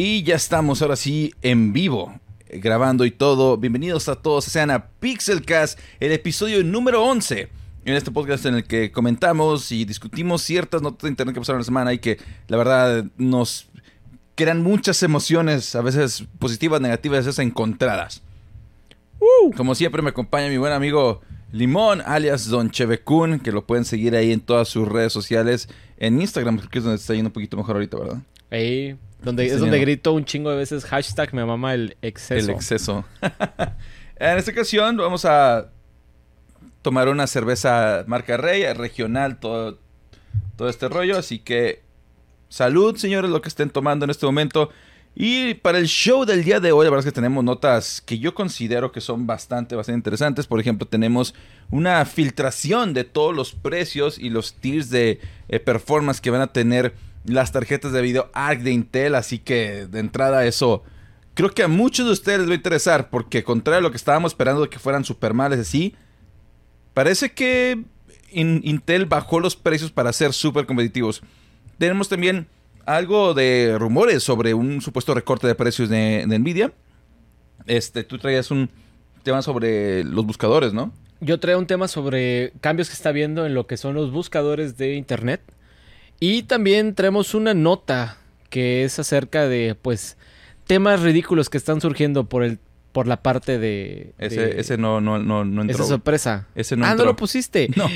Y ya estamos ahora sí en vivo, eh, grabando y todo. Bienvenidos a todos, sean a Pixelcast, el episodio número 11. En este podcast en el que comentamos y discutimos ciertas notas de internet que pasaron la semana y que la verdad nos crean muchas emociones, a veces positivas, negativas, a veces encontradas. Como siempre me acompaña mi buen amigo Limón, alias Don Chevecun, que lo pueden seguir ahí en todas sus redes sociales. En Instagram, que es donde está yendo un poquito mejor ahorita, ¿verdad? Ahí, donde, es donde grito un chingo de veces hashtag me mama el exceso. El exceso. en esta ocasión vamos a tomar una cerveza marca Rey, regional, todo, todo este rollo. Así que salud, señores, lo que estén tomando en este momento. Y para el show del día de hoy, la verdad es que tenemos notas que yo considero que son bastante, bastante interesantes. Por ejemplo, tenemos una filtración de todos los precios y los tiers de eh, performance que van a tener las tarjetas de video ARC de Intel. Así que de entrada eso creo que a muchos de ustedes les va a interesar. Porque contrario a lo que estábamos esperando de que fueran super males así, parece que Intel bajó los precios para ser súper competitivos. Tenemos también algo de rumores sobre un supuesto recorte de precios de, Nvidia. Este, tú traías un tema sobre los buscadores, ¿no? Yo traigo un tema sobre cambios que está viendo en lo que son los buscadores de internet. Y también traemos una nota que es acerca de, pues, temas ridículos que están surgiendo por el por la parte de... Ese, ese no, no, no, no entró. Esa sorpresa. Ese no ah, entró. no lo pusiste. No,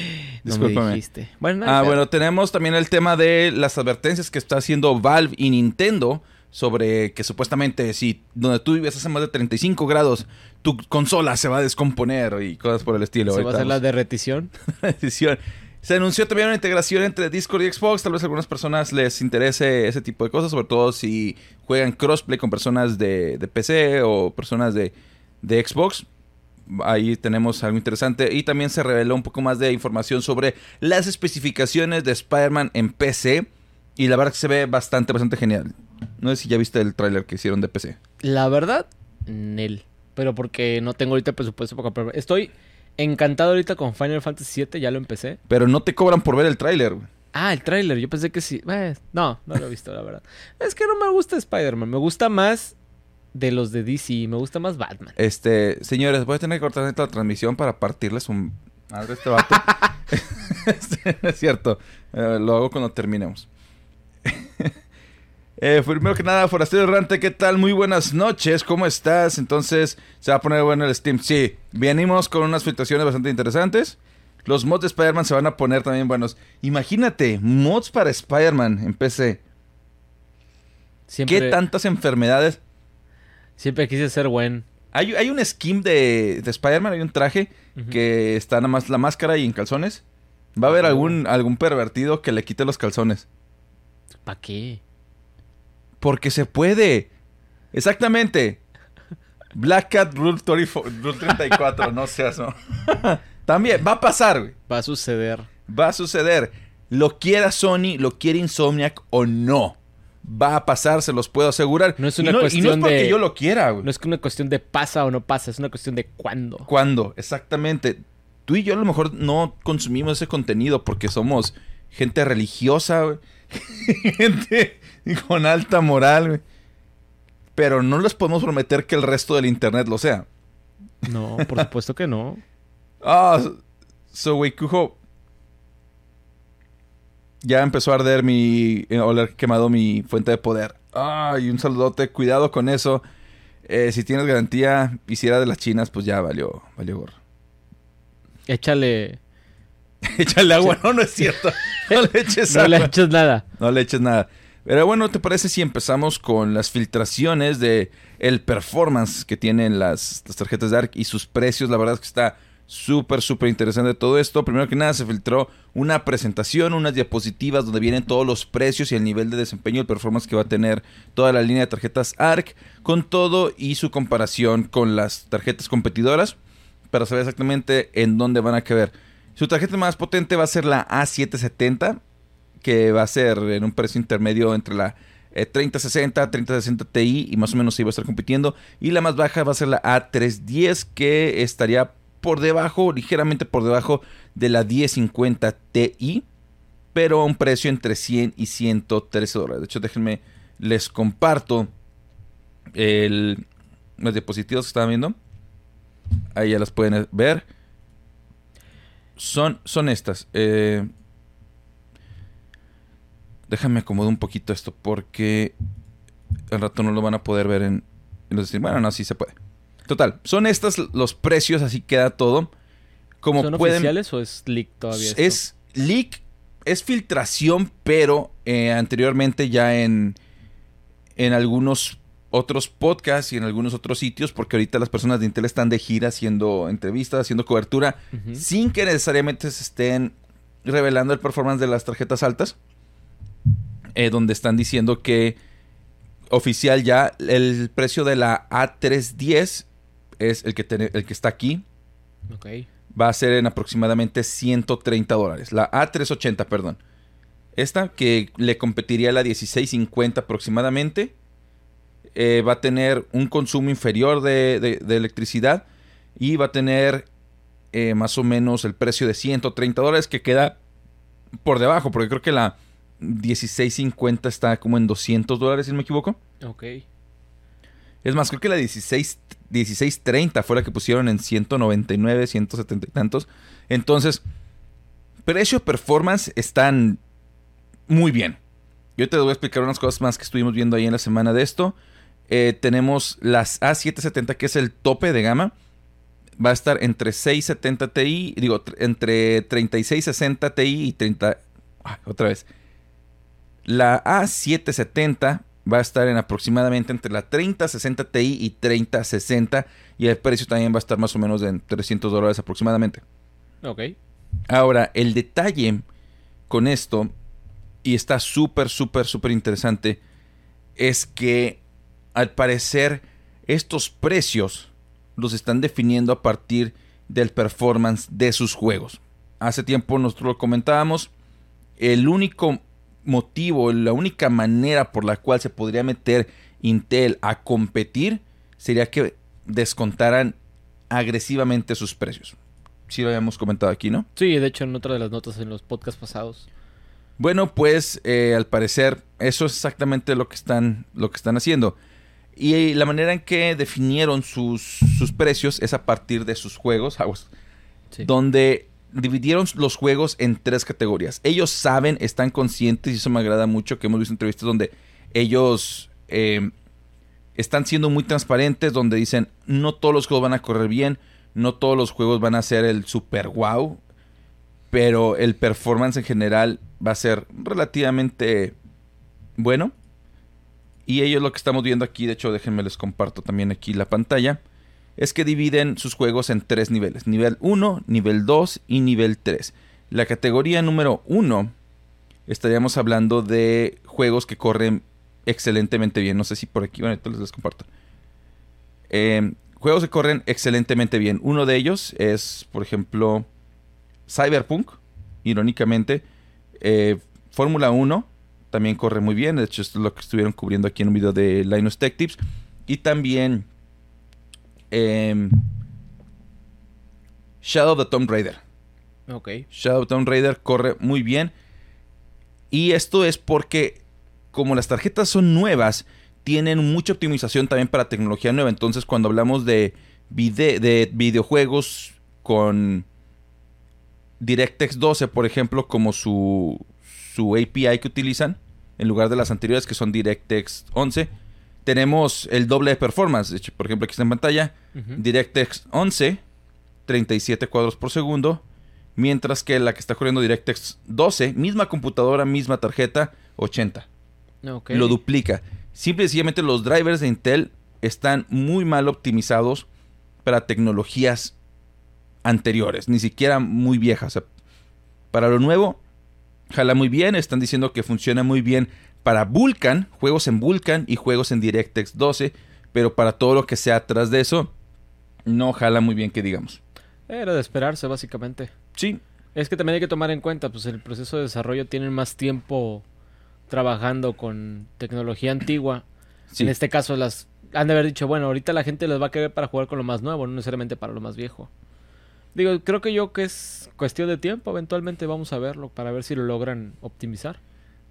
discúlpame. bueno, ah, bueno, tenemos también el tema de las advertencias que está haciendo Valve y Nintendo sobre que supuestamente si donde tú vives hace más de 35 grados, tu consola se va a descomponer y cosas por el estilo. ¿Se va a hacer la derretición? derretición. Se anunció también una integración entre Discord y Xbox. Tal vez a algunas personas les interese ese tipo de cosas, sobre todo si juegan crossplay con personas de, PC o personas de, de Xbox. Ahí tenemos algo interesante. Y también se reveló un poco más de información sobre las especificaciones de Spider-Man en PC. Y la verdad que se ve bastante, bastante genial. No sé si ya viste el tráiler que hicieron de PC. La verdad, Nel. Pero porque no tengo ahorita presupuesto para comprar. Estoy Encantado ahorita con Final Fantasy VII, ya lo empecé. Pero no te cobran por ver el tráiler, Ah, el tráiler, yo pensé que sí. Eh, no, no lo he visto, la verdad. Es que no me gusta Spider-Man, me gusta más de los de DC, me gusta más Batman. Este, señores, voy a tener que cortar esta transmisión para partirles un madre este vato. Este, es cierto, eh, lo hago cuando terminemos. Eh, primero que nada, Forastero Errante, ¿qué tal? Muy buenas noches, ¿cómo estás? Entonces, se va a poner bueno el Steam. Sí, venimos con unas filtraciones bastante interesantes. Los mods de Spider-Man se van a poner también buenos. Imagínate, mods para Spider-Man en PC. ¿Qué tantas enfermedades? Siempre quise ser buen. Hay, hay un skin de, de Spider-Man, hay un traje que está nada más la máscara y en calzones. Va a haber algún, algún pervertido que le quite los calzones. ¿Para qué? Porque se puede. Exactamente. Black Cat Rule, 34, no seas, no. También, va a pasar, güey. Va a suceder. Va a suceder. Lo quiera Sony, lo quiere Insomniac o no. Va a pasar, se los puedo asegurar. No es una cuestión y no es porque yo lo quiera, güey. No es una cuestión de pasa o no pasa, es una cuestión de cuándo. ¿Cuándo? Exactamente. Tú y yo a lo mejor no consumimos ese contenido porque somos gente religiosa, güey. gente con alta moral, güey. Pero no les podemos prometer que el resto del internet lo sea. No, por supuesto que no. Ah, so, güey, Cujo. Ya empezó a arder mi. Eh, oler quemado mi fuente de poder. Ay, un saludote. Cuidado con eso. Eh, si tienes garantía y si era de las chinas, pues ya valió, valió gorro. Échale. Échale agua, no, no es cierto. No le eches No le eches nada. No le eches nada. Pero bueno, ¿te parece si empezamos con las filtraciones de el performance que tienen las, tarjetas de ARC y sus precios? La verdad es que está súper, súper interesante todo esto. Primero que nada, se filtró una presentación, unas diapositivas donde vienen todos los precios y el nivel de desempeño y performance que va a tener toda la línea de tarjetas ARC, con todo y su comparación con las tarjetas competidoras, para saber exactamente en dónde van a caber. Su tarjeta más potente va a ser la A770 que va a ser en un precio intermedio entre la 3060, eh, 3060 Ti y más o menos se iba a estar compitiendo. Y la más baja va a ser la A310 que estaría por debajo, ligeramente por debajo de la 1050 Ti, pero a un precio entre 100 y 113 dólares. De hecho, déjenme, les comparto el, las diapositivas que estaban viendo. Ahí ya las pueden ver. Son, son estas. Eh, déjame acomodar un poquito esto porque al rato no lo van a poder ver en, los Bueno, no, sí se puede. Total, son estos los precios, así queda todo. Como ¿Son pueden, oficiales o es leak todavía? esto? es leak, es filtración, pero eh, anteriormente ya en, en algunos otros podcasts y en algunos otros sitios, porque ahorita las personas de Intel están de gira haciendo entrevistas, haciendo cobertura, sin que necesariamente se estén revelando el performance de las tarjetas altas, eh, donde están diciendo que oficial ya el precio de la A310 es el que, el que está aquí, Ok. va a ser en aproximadamente 130 dólares. La A380, perdón. Esta que le competiría a la 1650 aproximadamente. eh, va a tener un consumo inferior de, de- de electricidad y va a tener eh, más o menos el precio de 130 dólares que queda por debajo porque creo que la 1650 está como en 200 dólares si no me equivoco. Ok. Es más, creo que la 16, 1630 fue la que pusieron en 199, 170 y tantos. Entonces, precio performance están muy bien. Yo te voy a explicar unas cosas más que estuvimos viendo ahí en la semana de esto. Eh, tenemos las A770, que es el tope de gama. Va a estar entre 670 Ti, digo, tr- entre 3660 Ti y 30. ah, otra vez. La A770 va a estar en aproximadamente entre la 3060 Ti y 3060 y el precio también va a estar más o menos en 300 dólares aproximadamente. Ok. Ahora, el detalle con esto, y está súper, súper, súper interesante, es que al parecer estos precios los están definiendo a partir del performance de sus juegos. Hace tiempo nosotros lo comentábamos, el único motivo, la única manera por la cual se podría meter Intel a competir sería que descontaran agresivamente sus precios. Sí lo habíamos comentado aquí, ¿no? Sí, de hecho en otra de las notas en los podcasts pasados. Bueno, pues eh, al parecer eso es exactamente lo que están, lo que están haciendo. Y la manera en que definieron sus, sus precios es a partir de sus juegos, Sí. donde dividieron los juegos en tres categorías. Ellos saben, están conscientes, y eso me agrada mucho, que hemos visto entrevistas donde ellos eh, están siendo muy transparentes, donde dicen, no todos los juegos van a correr bien, no todos los juegos van a ser el super wow, pero el performance en general va a ser relativamente bueno. Y ellos lo que estamos viendo aquí, de hecho déjenme les comparto también aquí la pantalla, es que dividen sus juegos en tres niveles. Nivel 1, nivel 2 y nivel 3. La categoría número 1 estaríamos hablando de juegos que corren excelentemente bien. No sé si por aquí, bueno, entonces les comparto. Eh, juegos que corren excelentemente bien. Uno de ellos es, por ejemplo, Cyberpunk, irónicamente. Eh, Fórmula 1 también corre muy bien. De hecho, esto es lo que estuvieron cubriendo aquí en un video de Linus Tech Tips. Y también em, Shadow of the Tomb Raider. Ok. Shadow of the Tomb Raider corre muy bien. Y esto es porque, como las tarjetas son nuevas, tienen mucha optimización también para tecnología nueva. Entonces, cuando hablamos de, vide- de videojuegos con DirectX 12, por ejemplo, como su, su API que utilizan, en lugar de las anteriores que son DirectX 11, tenemos el doble de performance. Por ejemplo, aquí está en pantalla. DirectX 11, 37 cuadros por segundo. Mientras que la que está corriendo DirectX 12, misma computadora, misma tarjeta, 80. Ok. Lo duplica. Simple y sencillamente los drivers de Intel están muy mal optimizados para tecnologías anteriores, ni siquiera muy viejas. O sea, para lo nuevo, jala muy bien. Están diciendo que funciona muy bien para Vulkan, juegos en Vulkan y juegos en DirectX 12. Pero para todo lo que sea atrás de eso, no jala muy bien, que digamos. Era de esperarse, básicamente. Sí, Es que también hay que tomar en cuenta, pues el proceso de desarrollo tienen más tiempo trabajando con tecnología antigua. sí. En este caso las han de haber dicho, bueno, ahorita la gente les va a querer para jugar con lo más nuevo, no necesariamente para lo más viejo. Digo, creo que yo que es cuestión de tiempo, eventualmente vamos a verlo para ver si lo logran optimizar.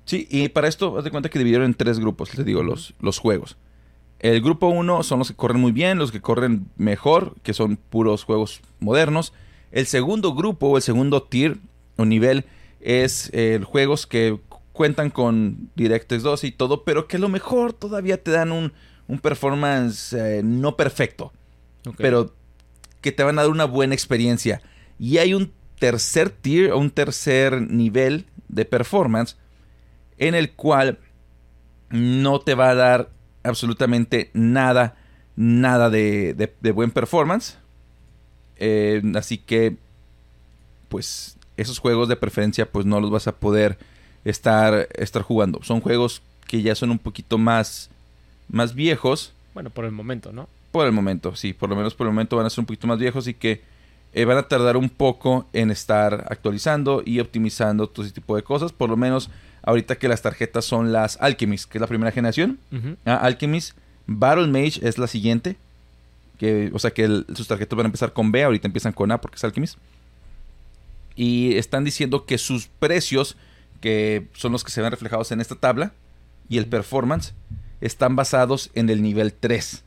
Sí, y para esto, haz de cuenta que dividieron en tres grupos, les digo, los, los juegos. El grupo 1 son los que corren muy bien, los que corren mejor, que son puros juegos modernos. El segundo grupo o el segundo tier o nivel es eh, juegos que cuentan con DirectX 2 y todo, pero que a lo mejor todavía te dan un, un performance eh, no perfecto, pero que te van a dar una buena experiencia. Y hay un tercer tier o un tercer nivel de performance en el cual no te va a dar absolutamente nada, nada de, de- de buen performance. Eh, así que, pues, esos juegos de preferencia, pues no los vas a poder estar, estar jugando. Son juegos que ya son un poquito más, más viejos. Bueno, por el momento, ¿no? Por el momento, sí, por lo menos por el momento van a ser un poquito más viejos y que eh, van a tardar un poco en estar actualizando y optimizando todo ese tipo de cosas. Por lo menos ahorita que las tarjetas son las Alchemist, que es la primera generación. Ah, Alchemist. Battle Mage es la siguiente. Que, o sea que el- sus tarjetas van a empezar con B, ahorita empiezan con A porque es Alchemist. Y están diciendo que sus precios, que son los que se ven reflejados en esta tabla, y el performance, están basados en el nivel 3.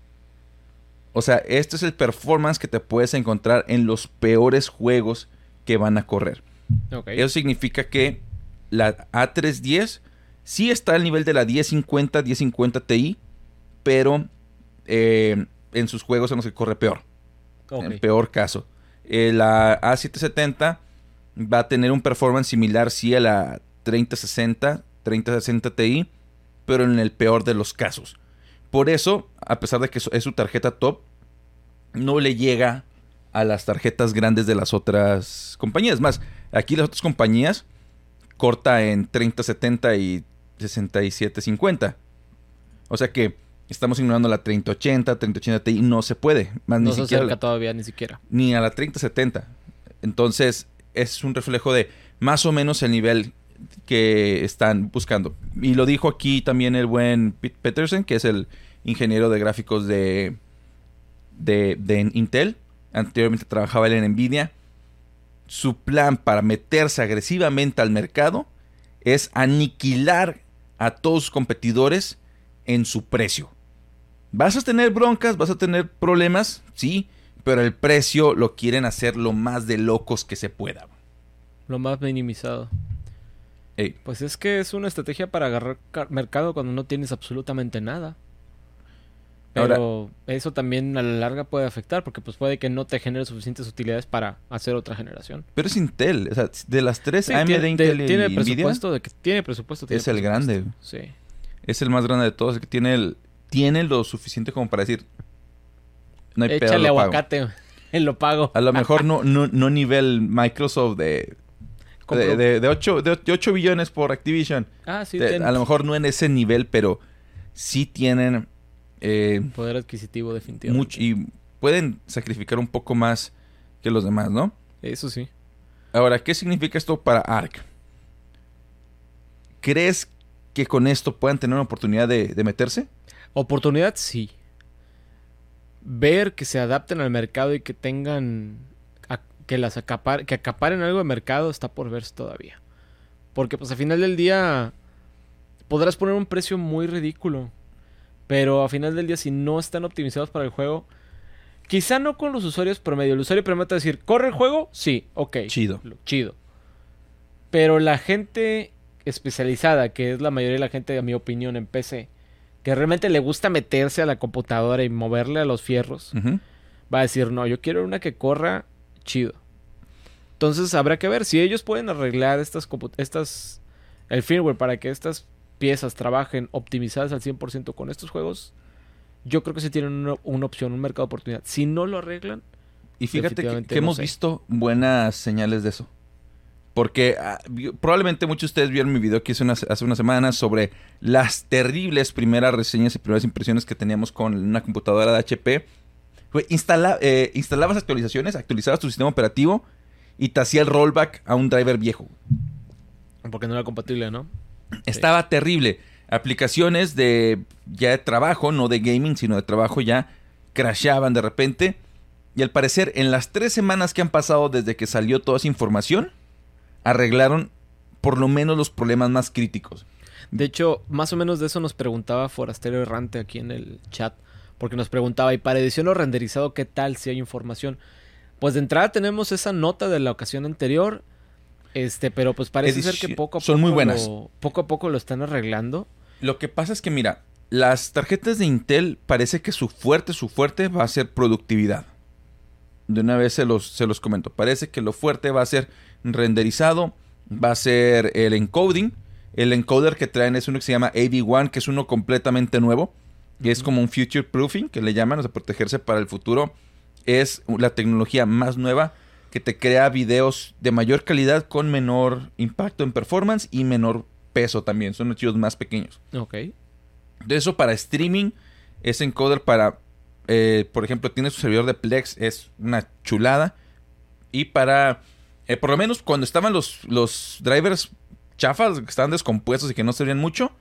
O sea, este es el performance que te puedes encontrar en los peores juegos que van a correr. Eso significa que la A310 sí está al nivel de la 1050, 1050 Ti, pero eh, en sus juegos en los que corre peor. En peor caso. Eh, la A770 va a tener un performance similar sí a la 3060, 3060 Ti, pero en el peor de los casos. Por eso, a pesar de que es su tarjeta top, no le llega a las tarjetas grandes de las otras compañías. Más, aquí las otras compañías corta en 3070 y 6750. O sea que estamos ignorando la 3080, 3080 Ti, no se puede. Más no ni se siquiera acerca la- todavía ni siquiera. ni a la 3070. Entonces, es un reflejo de más o menos el nivel que están buscando. Y lo dijo aquí también el buen Pete Peterson, que es el ingeniero de gráficos de, de, de Intel. Anteriormente trabajaba él en Nvidia. Su plan para meterse agresivamente al mercado es aniquilar a todos sus competidores en su precio. Vas a tener broncas, vas a tener problemas, sí, pero el precio lo quieren hacer lo más de locos que se pueda. Lo más minimizado. Ey, Pues es que es una estrategia para agarrar ca- mercado cuando no tienes absolutamente nada. Ahora- Pero eso también a la larga puede afectar porque pues puede que no te genere suficientes utilidades para hacer otra generación. pero es Intel, o sea, de las tres Sí, AMD, tiene, Intel y tiene Nvidia, presupuesto de que tiene presupuesto. tiene es el grande, Sí. es el más grande de todos, que tiene el tiene lo suficiente como para decir no hay pedo, Échale pago". aguacate, en lo pago. A lo mejor no, no, no nivel Microsoft de de, de, de 8, de 8 billones por Activision. Ah, sí, De- a lo mejor no en ese nivel, pero sí tienen eh, poder adquisitivo definitivamente. y pueden sacrificar un poco más que los demás, ¿no? Eso sí. Ahora, ¿qué significa esto para ARC? ¿Crees que con esto puedan tener una oportunidad de, de meterse? Oportunidad sí. Ver que se adapten al mercado y que tengan que las acapar, que acaparen algo de mercado está por verse todavía. Porque pues al final del día podrás poner un precio muy ridículo, pero al final del día si no están optimizados para el juego, quizá no con los usuarios promedio. El usuario promedio te va a decir, "¿Corre el juego?" Sí, ok. Chido. Chido. Pero la gente especializada, que es la mayoría de la gente, a mi opinión, en PC, que realmente le gusta meterse a la computadora y moverle a los fierros, va a decir, no, yo quiero una que corra chido. Entonces habrá que ver si ellos pueden arreglar estas, estas el firmware para que estas piezas trabajen optimizadas al 100% con estos juegos. Yo creo que se tienen una, una opción, un mercado de oportunidad. Si no lo arreglan, Y fíjate que, Definitivamente que no hemos sé. visto buenas señales de eso. Porque ah, probablemente muchos de ustedes vieron mi video que hice hace unas semanas sobre las terribles primeras reseñas y primeras impresiones que teníamos con una computadora de HP. Güey, instala- eh, instalabas actualizaciones, actualizabas tu sistema operativo y te hacía el rollback a un driver viejo. porque no era compatible, ¿no? Estaba terrible. Aplicaciones de ya de trabajo, no de gaming, sino de trabajo ya crashaban de repente. Y al parecer, en las tres semanas que han pasado desde que salió toda esa información, arreglaron por lo menos los problemas más críticos. De hecho, más o menos de eso nos preguntaba Forastero Errante aquí en el chat. Porque nos preguntaba, ¿y para edición o renderizado qué tal si hay información? Pues de entrada tenemos esa nota de la ocasión anterior. Este, pero pues parece ser que poco a Son poco. muy buenas. Lo, poco a poco lo están arreglando. Lo que pasa es que, mira, las tarjetas de Intel parece que su fuerte, su fuerte va a ser productividad. De una vez se los, se los comento. Parece que lo fuerte va a ser renderizado, va a ser el encoding. El encoder que traen es uno que se llama AV1, que es uno completamente nuevo. Y es como un future proofing, que le llaman, o sea, protegerse para el futuro. Es la tecnología más nueva que te crea videos de mayor calidad con menor impacto en performance y menor peso también. Son archivos más pequeños. Ok. De eso para streaming, ese encoder para, eh, por ejemplo, tiene su servidor de Plex, es una chulada. Y para, eh, por lo menos cuando estaban los, los drivers chafas, que estaban descompuestos y que no servían mucho,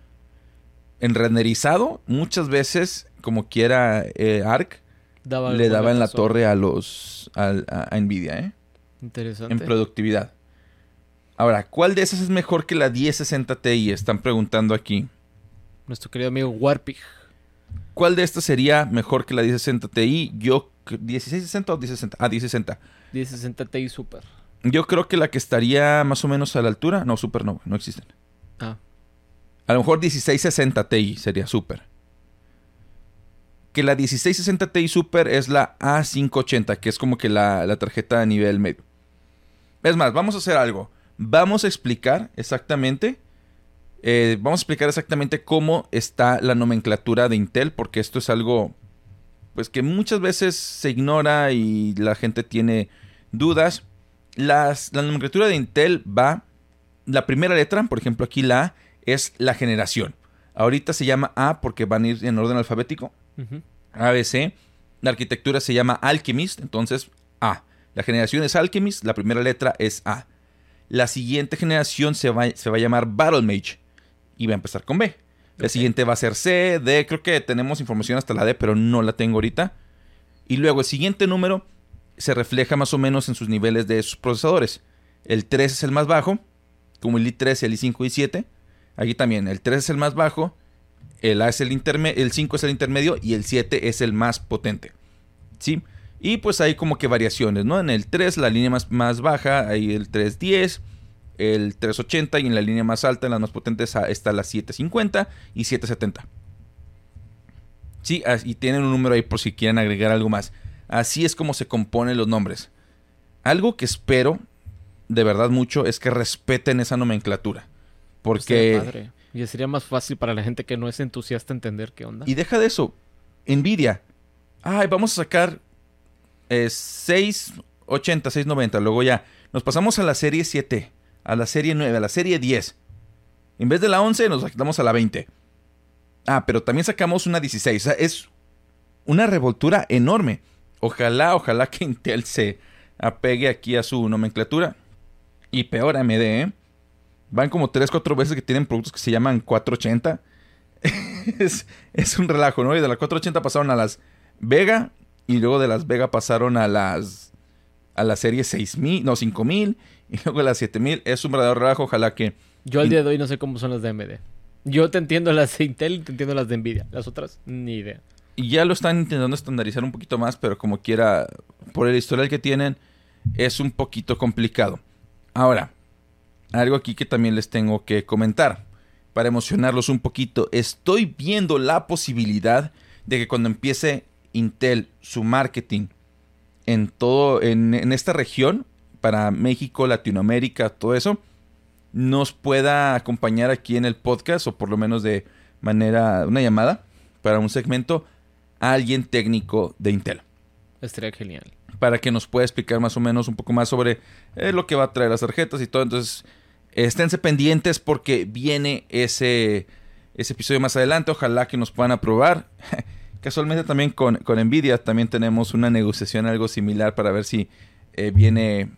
en renderizado, muchas veces, como quiera eh, ARC, Daba le daba en la torre a los a, a Nvidia, ¿eh? Interesante. En productividad. Ahora, ¿cuál de esas es mejor que la 1060 Ti? Están preguntando aquí. Nuestro querido amigo Warpig. ¿Cuál de estas sería mejor que la 1060 Ti? Yo, ¿1660 o 1060? Ah, 1060. 1060 Ti Super. Yo creo que la que estaría más o menos a la altura. No, Super no, no existen. Ah, A lo mejor 1660 Ti sería Super. Que la 1660 Ti Super es la A580, que es como que la, la tarjeta a nivel medio. Es más, vamos a hacer algo. Vamos a explicar exactamente. eh, vamos a explicar exactamente cómo está la nomenclatura de Intel, porque esto es algo. Pues que muchas veces se ignora y la gente tiene dudas. Las, la nomenclatura de Intel va. La primera letra, por ejemplo, aquí la A, es la generación. Ahorita se llama A porque van a ir en orden alfabético. ujú. ABC. La arquitectura se llama Alchemist, entonces A. La generación es Alchemist, la primera letra es A. La siguiente generación se va, se va a llamar Battle Mage y va a empezar con B. La siguiente va a ser C, D, creo que tenemos información hasta la D, pero no la tengo ahorita. Y luego el siguiente número se refleja más o menos en sus niveles de sus procesadores. El 3 es el más bajo, como el i3, el i5 y 7. Aquí también, el 3 es el más bajo, el A es el intermedio, el 5 es el intermedio y el 7 es el más potente. ¿Sí? Y pues hay como que variaciones, ¿no? En el 3 la línea más, más baja, hay el 310, el 380 y en la línea más alta, en las más potentes, ah, está la 750 y 770. Sí, y tienen un número ahí por si quieren agregar algo más. Así es como se componen los nombres. Algo que espero de verdad mucho es que respeten esa nomenclatura. Porque... padre. Y sería más fácil para la gente que no es entusiasta entender qué onda. Y deja de eso. Nvidia. Ay, vamos a sacar eh, 680, 690. Luego ya nos pasamos a la serie 7, a la serie 9, a la serie 10. En vez de la 11 nos saltamos a la 20. Ah, pero también sacamos una 16. O sea, es una revoltura enorme. Ojalá, ojalá que Intel se apegue aquí a su nomenclatura. Y peor AMD, ¿eh? Van como 3, 4 veces que tienen productos que se llaman 480. es, es un relajo, ¿no? Y de las 480 pasaron a las Vega. Y luego de las Vega pasaron a las. A la serie 6000, no, 5000. Y luego a las 7000. Es un verdadero relajo. Ojalá que. Yo al día de hoy no sé cómo son las de AMD. Yo te entiendo las de Intel y te entiendo las de Nvidia. Las otras, ni idea. Y ya lo están intentando estandarizar un poquito más, pero como quiera, por el historial que tienen, es un poquito complicado. Ahora, algo aquí que también les tengo que comentar, para emocionarlos un poquito, estoy viendo la posibilidad de que cuando empiece Intel su marketing en todo, en, en esta región, para México, Latinoamérica, todo eso, nos pueda acompañar aquí en el podcast, o por lo menos de manera, una llamada, para un segmento, a alguien técnico de Intel Estaría genial. para que nos pueda explicar más o menos un poco más sobre eh, lo que va a traer las tarjetas y todo. Entonces, esténse pendientes porque viene ese, ese episodio más adelante. Ojalá que nos puedan aprobar. Casualmente también con, con Nvidia también tenemos una negociación algo similar para ver si eh, viene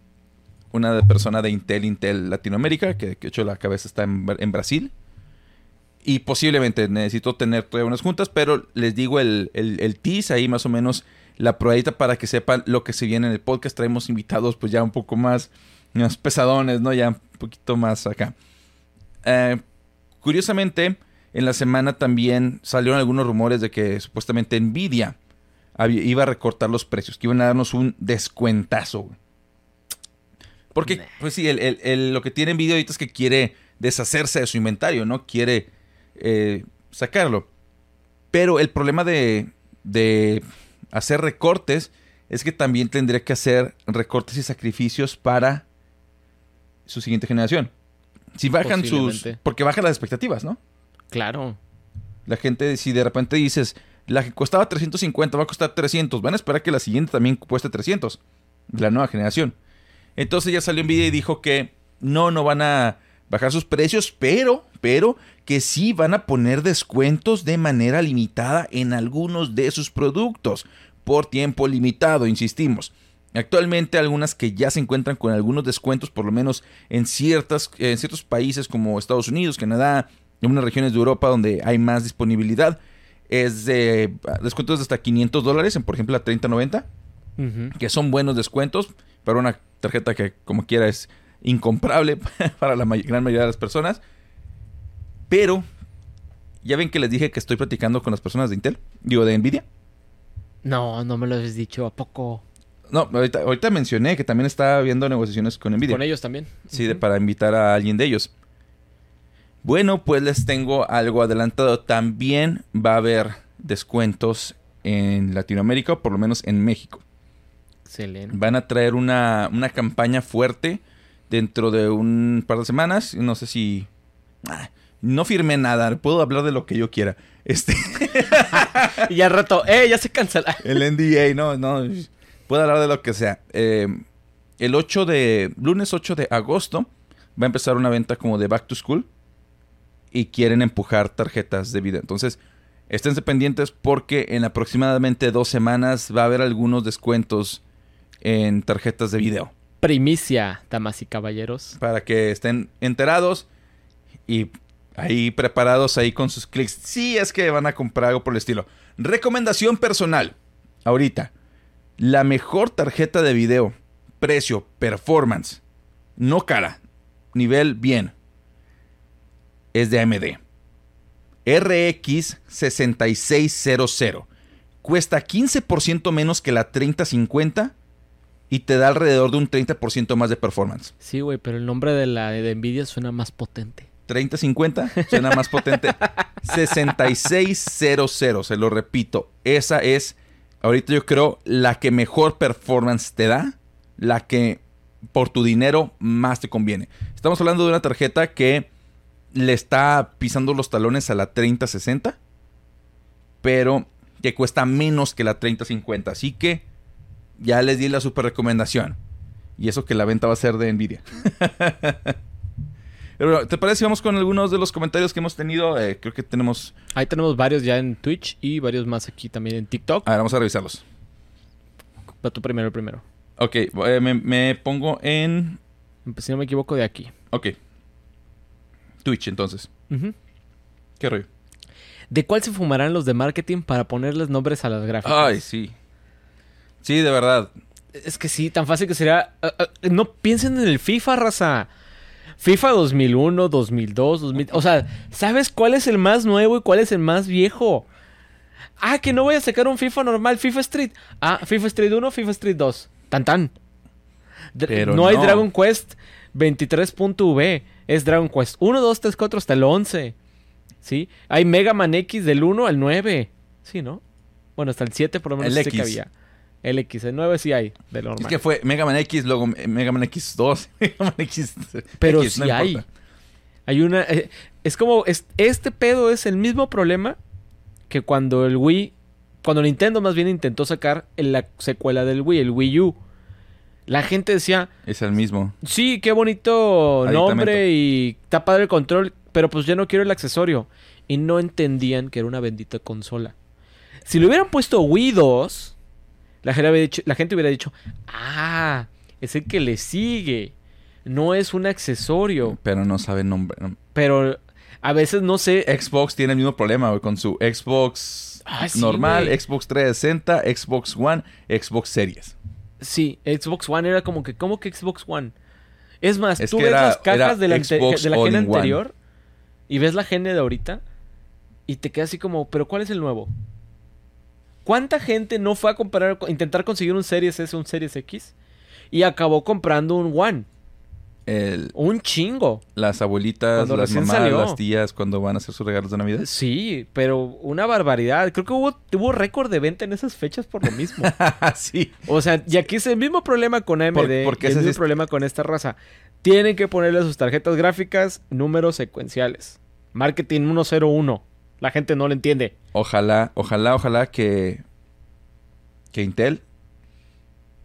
una persona de Intel, Intel Latinoamérica, que, de hecho la cabeza está en, en Brasil. Y posiblemente necesito tener todavía unas juntas, pero les digo el, el, el tease ahí más o menos la probadita para que sepan lo que se viene en el podcast. Traemos invitados pues ya un poco más, más pesadones, ¿no? Ya un poquito más acá. Eh, Curiosamente, en la semana también salieron algunos rumores de que supuestamente Nvidia iba a recortar los precios, que iban a darnos un descuentazo. Porque, pues sí, lo que tiene Nvidia ahorita es que quiere deshacerse de su inventario, ¿no? Quiere eh, sacarlo. Pero el problema de, de hacer recortes es que también tendría que hacer recortes y sacrificios para su siguiente generación. Si bajan sus... Porque bajan las expectativas, ¿no? Claro. La gente, si de repente dices, la que costaba 350 va a costar 300, van a esperar que la siguiente también cueste 300. La nueva generación. Entonces ya salió Nvidia y dijo que no, no van a bajar sus precios, pero, pero que sí van a poner descuentos de manera limitada en algunos de sus productos. Por tiempo limitado, insistimos. Actualmente algunas que ya se encuentran con algunos descuentos, por lo menos en, ciertas, en ciertos países como Estados Unidos, Canadá, en unas regiones de Europa donde hay más disponibilidad, es de descuentos de hasta 500 dólares en, por ejemplo, la 3090, que son buenos descuentos para una tarjeta que, como quiera, es incomparable para la gran mayoría de las personas. Pero, ya ven que les dije que estoy platicando con las personas de Intel, digo, de Nvidia. No, no me lo has dicho, ¿a poco? No, ahorita, mencioné que también está habiendo negociaciones con Nvidia. Con ellos también. Sí, para invitar a alguien de ellos. Bueno, pues les tengo algo adelantado. También va a haber descuentos en Latinoamérica, por lo menos en México. Excelente. Van a traer una, una campaña fuerte dentro de un par de semanas. No sé si... Ah, no firmé nada, puedo hablar de lo que yo quiera. Este. y al rato, ¡eh! Ya se cancela. El NDA, no, no. Puedo hablar de lo que sea. Eh, el 8 de. Lunes 8 de agosto va a empezar una venta como de Back to School. Y quieren empujar tarjetas de video. Entonces, esténse pendientes porque en aproximadamente dos semanas va a haber algunos descuentos en tarjetas de video. Primicia, damas y caballeros. Para que estén enterados y ahí preparados ahí con sus clics. Sí, es que van a comprar algo por el estilo. Recomendación personal. Ahorita, la mejor tarjeta de video, precio, performance, no cara, nivel bien, es de AMD. RX 6600. Cuesta 15% menos que la 3050 y te da alrededor de un 30% más de performance. Sí, güey, pero el nombre de la de Nvidia suena más potente. 3050, suena más potente. 6600, se lo repito. Esa es, ahorita yo creo, la que mejor performance te da, la que por tu dinero más te conviene. Estamos hablando de una tarjeta que le está pisando los talones a la 3060, pero que cuesta menos que la 3050. Así que ya les di la super recomendación. Y eso que la venta va a ser de Nvidia. ¿Te parece si vamos con algunos de los comentarios que hemos tenido? Eh, creo que tenemos... Ahí tenemos varios ya en Twitch y varios más aquí también en TikTok. A ver, vamos a revisarlos. Va tú primero, primero. Ok, eh, me, pongo en... Si no me equivoco, de aquí. Ok. Twitch, entonces. ¿Qué rollo? ¿De cuál se fumarán los de marketing para ponerles nombres a las gráficas? Ay, sí. Sí, de verdad. Es que sí, tan fácil que sería... Eh, no piensen en el FIFA, raza. FIFA 2001, 2002, 2000... O sea, ¿sabes cuál es el más nuevo y cuál es el más viejo? Ah, que no voy a sacar un FIFA normal, FIFA Street. Ah, FIFA Street 1, FIFA Street 2. Tan tan. no, hay Dragon Quest 23.v. Es Dragon Quest 1, 2, 3, 4 hasta el 11. ¿Sí? Hay Mega Man X del 1 al 9. Sí, ¿no? Bueno, hasta el 7 por lo menos el X. que había. El X, el 9 sí hay de normal. Es que fue Mega Man X, luego Mega Man X2, Mega Man X. Pero sí hay. Hay una. Eh, es como. este pedo es el mismo problema que cuando el Wii. Cuando Nintendo más bien intentó sacar la secuela del Wii, el Wii U. La gente decía. Es el mismo. Sí, qué bonito nombre y está padre el control, pero pues ya no quiero el accesorio. Y no entendían que era una bendita consola. Si le hubieran puesto Wii 2 la gente, hubiera dicho, ah, es el que le sigue. No es un accesorio. Pero no sabe nombre. Pero a veces no sé. Xbox tiene el mismo problema con su Xbox ah, normal, Xbox 360, Xbox One, Xbox Series. Sí, Xbox One era como que, ¿cómo que Xbox One? Es más, tú ves las cajas de la, de la anterior y ves la gene de ahorita y te quedas así como, pero ¿cuál es el nuevo? ¿Cuánta gente no fue a comprar, intentar conseguir un Series S, un Series X y acabó comprando un One? El, Un chingo. las abuelitas, Cuando las mamás, salió. las tías, cuando van a hacer sus regalos de Navidad. Sí, pero una barbaridad. Creo que hubo, hubo récord de venta en esas fechas por lo mismo. sí. O sea, y aquí es el mismo problema con AMD, Por- porque y el mismo es- problema con esta raza. Tienen que ponerle a sus tarjetas gráficas números secuenciales. Marketing 101. La gente no lo entiende. Ojalá, ojalá, ojalá que, que Intel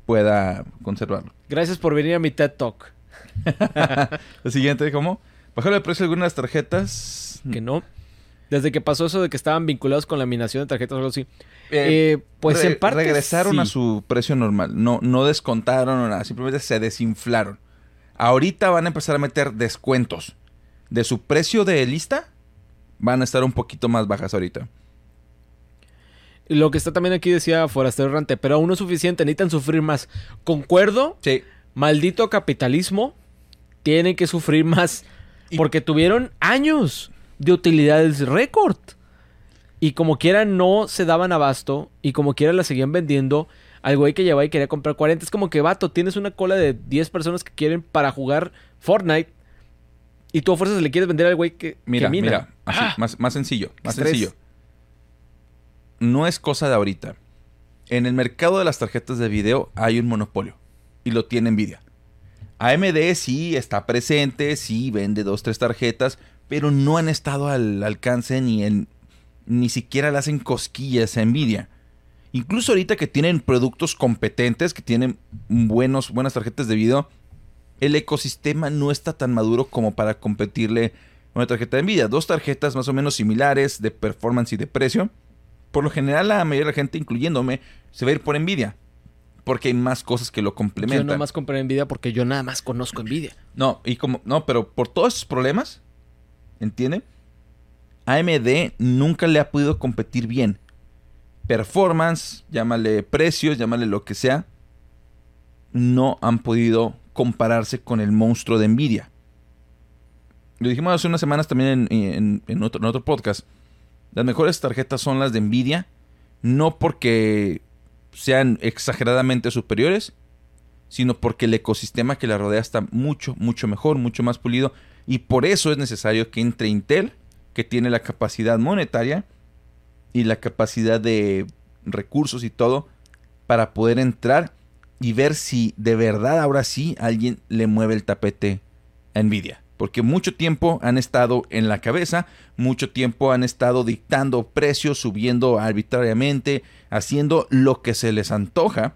pueda conservarlo. Gracias por venir a mi TED Talk. Lo siguiente, ¿cómo? Bajar el precio de algunas tarjetas. Que no. Desde que pasó eso de que estaban vinculados con laminación de tarjetas o algo así. Eh, Eh, pues en parte regresaron a su precio normal. No, no descontaron o nada. Simplemente se desinflaron. Ahorita van a empezar a meter descuentos. De su precio de lista, van a estar un poquito más bajas ahorita. Lo que está también aquí decía Forastero Errante, pero aún no es suficiente, necesitan sufrir más. Concuerdo, Sí. maldito capitalismo, tienen que sufrir más. Y- Porque tuvieron años de utilidades récord. Y como quiera no se daban abasto. Y como quiera la seguían vendiendo. Al güey que llevaba y quería comprar 40. Es como que, vato, tienes una cola de 10 personas que quieren para jugar Fortnite. Y tú a fuerzas le quieres vender al güey que, Mira, que mina. mira, así, Ah, más, más sencillo, más Estrés. sencillo. No es cosa de ahorita. En el mercado de las tarjetas de video hay un monopolio y lo tiene Nvidia. AMD sí está presente, sí vende dos, tres tarjetas, pero no han estado al alcance ni en ni siquiera le hacen cosquillas a Nvidia. Incluso ahorita que tienen productos competentes, que tienen buenos, buenas tarjetas de video, el ecosistema no está tan maduro como para competirle una tarjeta de Nvidia. Dos tarjetas más o menos similares de performance y de precio. Por lo general, la mayoría de la gente, incluyéndome, se va a ir por Nvidia. Porque hay más cosas que lo yo complementan. nomás compré Nvidia porque yo nada más conozco Nvidia. No, y como, no, pero por todos esos problemas, ¿entiende? AMD nunca le ha podido competir bien. Performance, llámale precios, llámale lo que sea, no han podido compararse con el monstruo de Nvidia. Lo dijimos hace unas semanas también en, en- en otro, en otro podcast. Las mejores tarjetas son las de Nvidia, no porque sean exageradamente superiores, sino porque el ecosistema que la rodea está mucho, mucho mejor, mucho más pulido. Y por eso es necesario que entre Intel, que tiene la capacidad monetaria y la capacidad de recursos y todo, para poder entrar y ver si de verdad ahora sí alguien le mueve el tapete a Nvidia. Porque mucho tiempo han estado en la cabeza, mucho tiempo han estado dictando precios, subiendo arbitrariamente, haciendo lo que se les antoja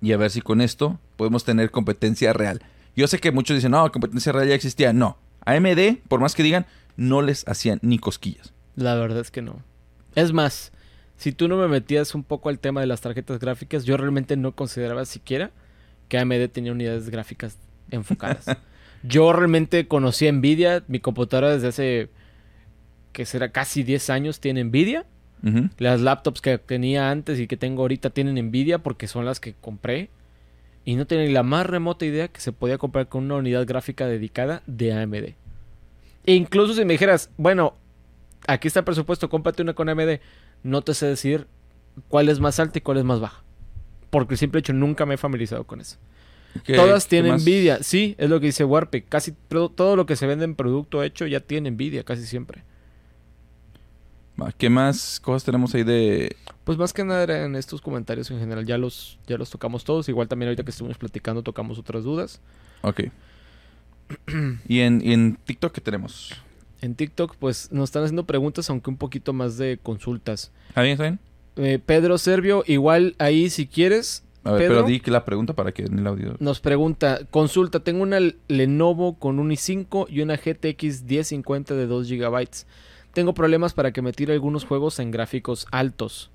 y a ver si con esto podemos tener competencia real. Yo sé que muchos dicen, no, competencia real ya existía. No, AMD, por más que digan, no les hacían ni cosquillas. La verdad es que no. Es más, si tú no me metías un poco al tema de las tarjetas gráficas, yo realmente no consideraba siquiera que AMD tenía unidades gráficas enfocadas. yo realmente conocí a Nvidia, mi computadora desde hace que será casi 10 años tiene Nvidia. Las laptops que tenía antes y que tengo ahorita tienen Nvidia porque son las que compré. Y no tenía ni la más remota idea que se podía comprar con una unidad gráfica dedicada de AMD. E incluso si me dijeras, bueno, aquí está el presupuesto, cómprate una con AMD, no te sé decir cuál es más alta y cuál es más baja. Porque el simple hecho nunca me he familiarizado con eso. ¿Qué- Todas tienen? Nvidia. Sí, es lo que dice Warpic. Casi todo lo que se vende en producto hecho ya tiene Nvidia, casi siempre. ¿Qué más cosas tenemos ahí de... Pues más que nada eran estos comentarios en general. Ya los, ya los tocamos todos. Igual también ahorita que estuvimos platicando tocamos otras dudas. Ok. ¿Y en, y en TikTok qué tenemos? En TikTok pues nos están haciendo preguntas aunque un poquito más de consultas. ¿Está bien, está bien? Eh, Pedro Servio, igual ahí si quieres, A ver, Pedro. pero di que la pregunta para que en el audio... nos pregunta, consulta, tengo una Lenovo con un i5 y una GTX 1050 de 2 GB. Tengo problemas para que me tire algunos juegos en gráficos altos.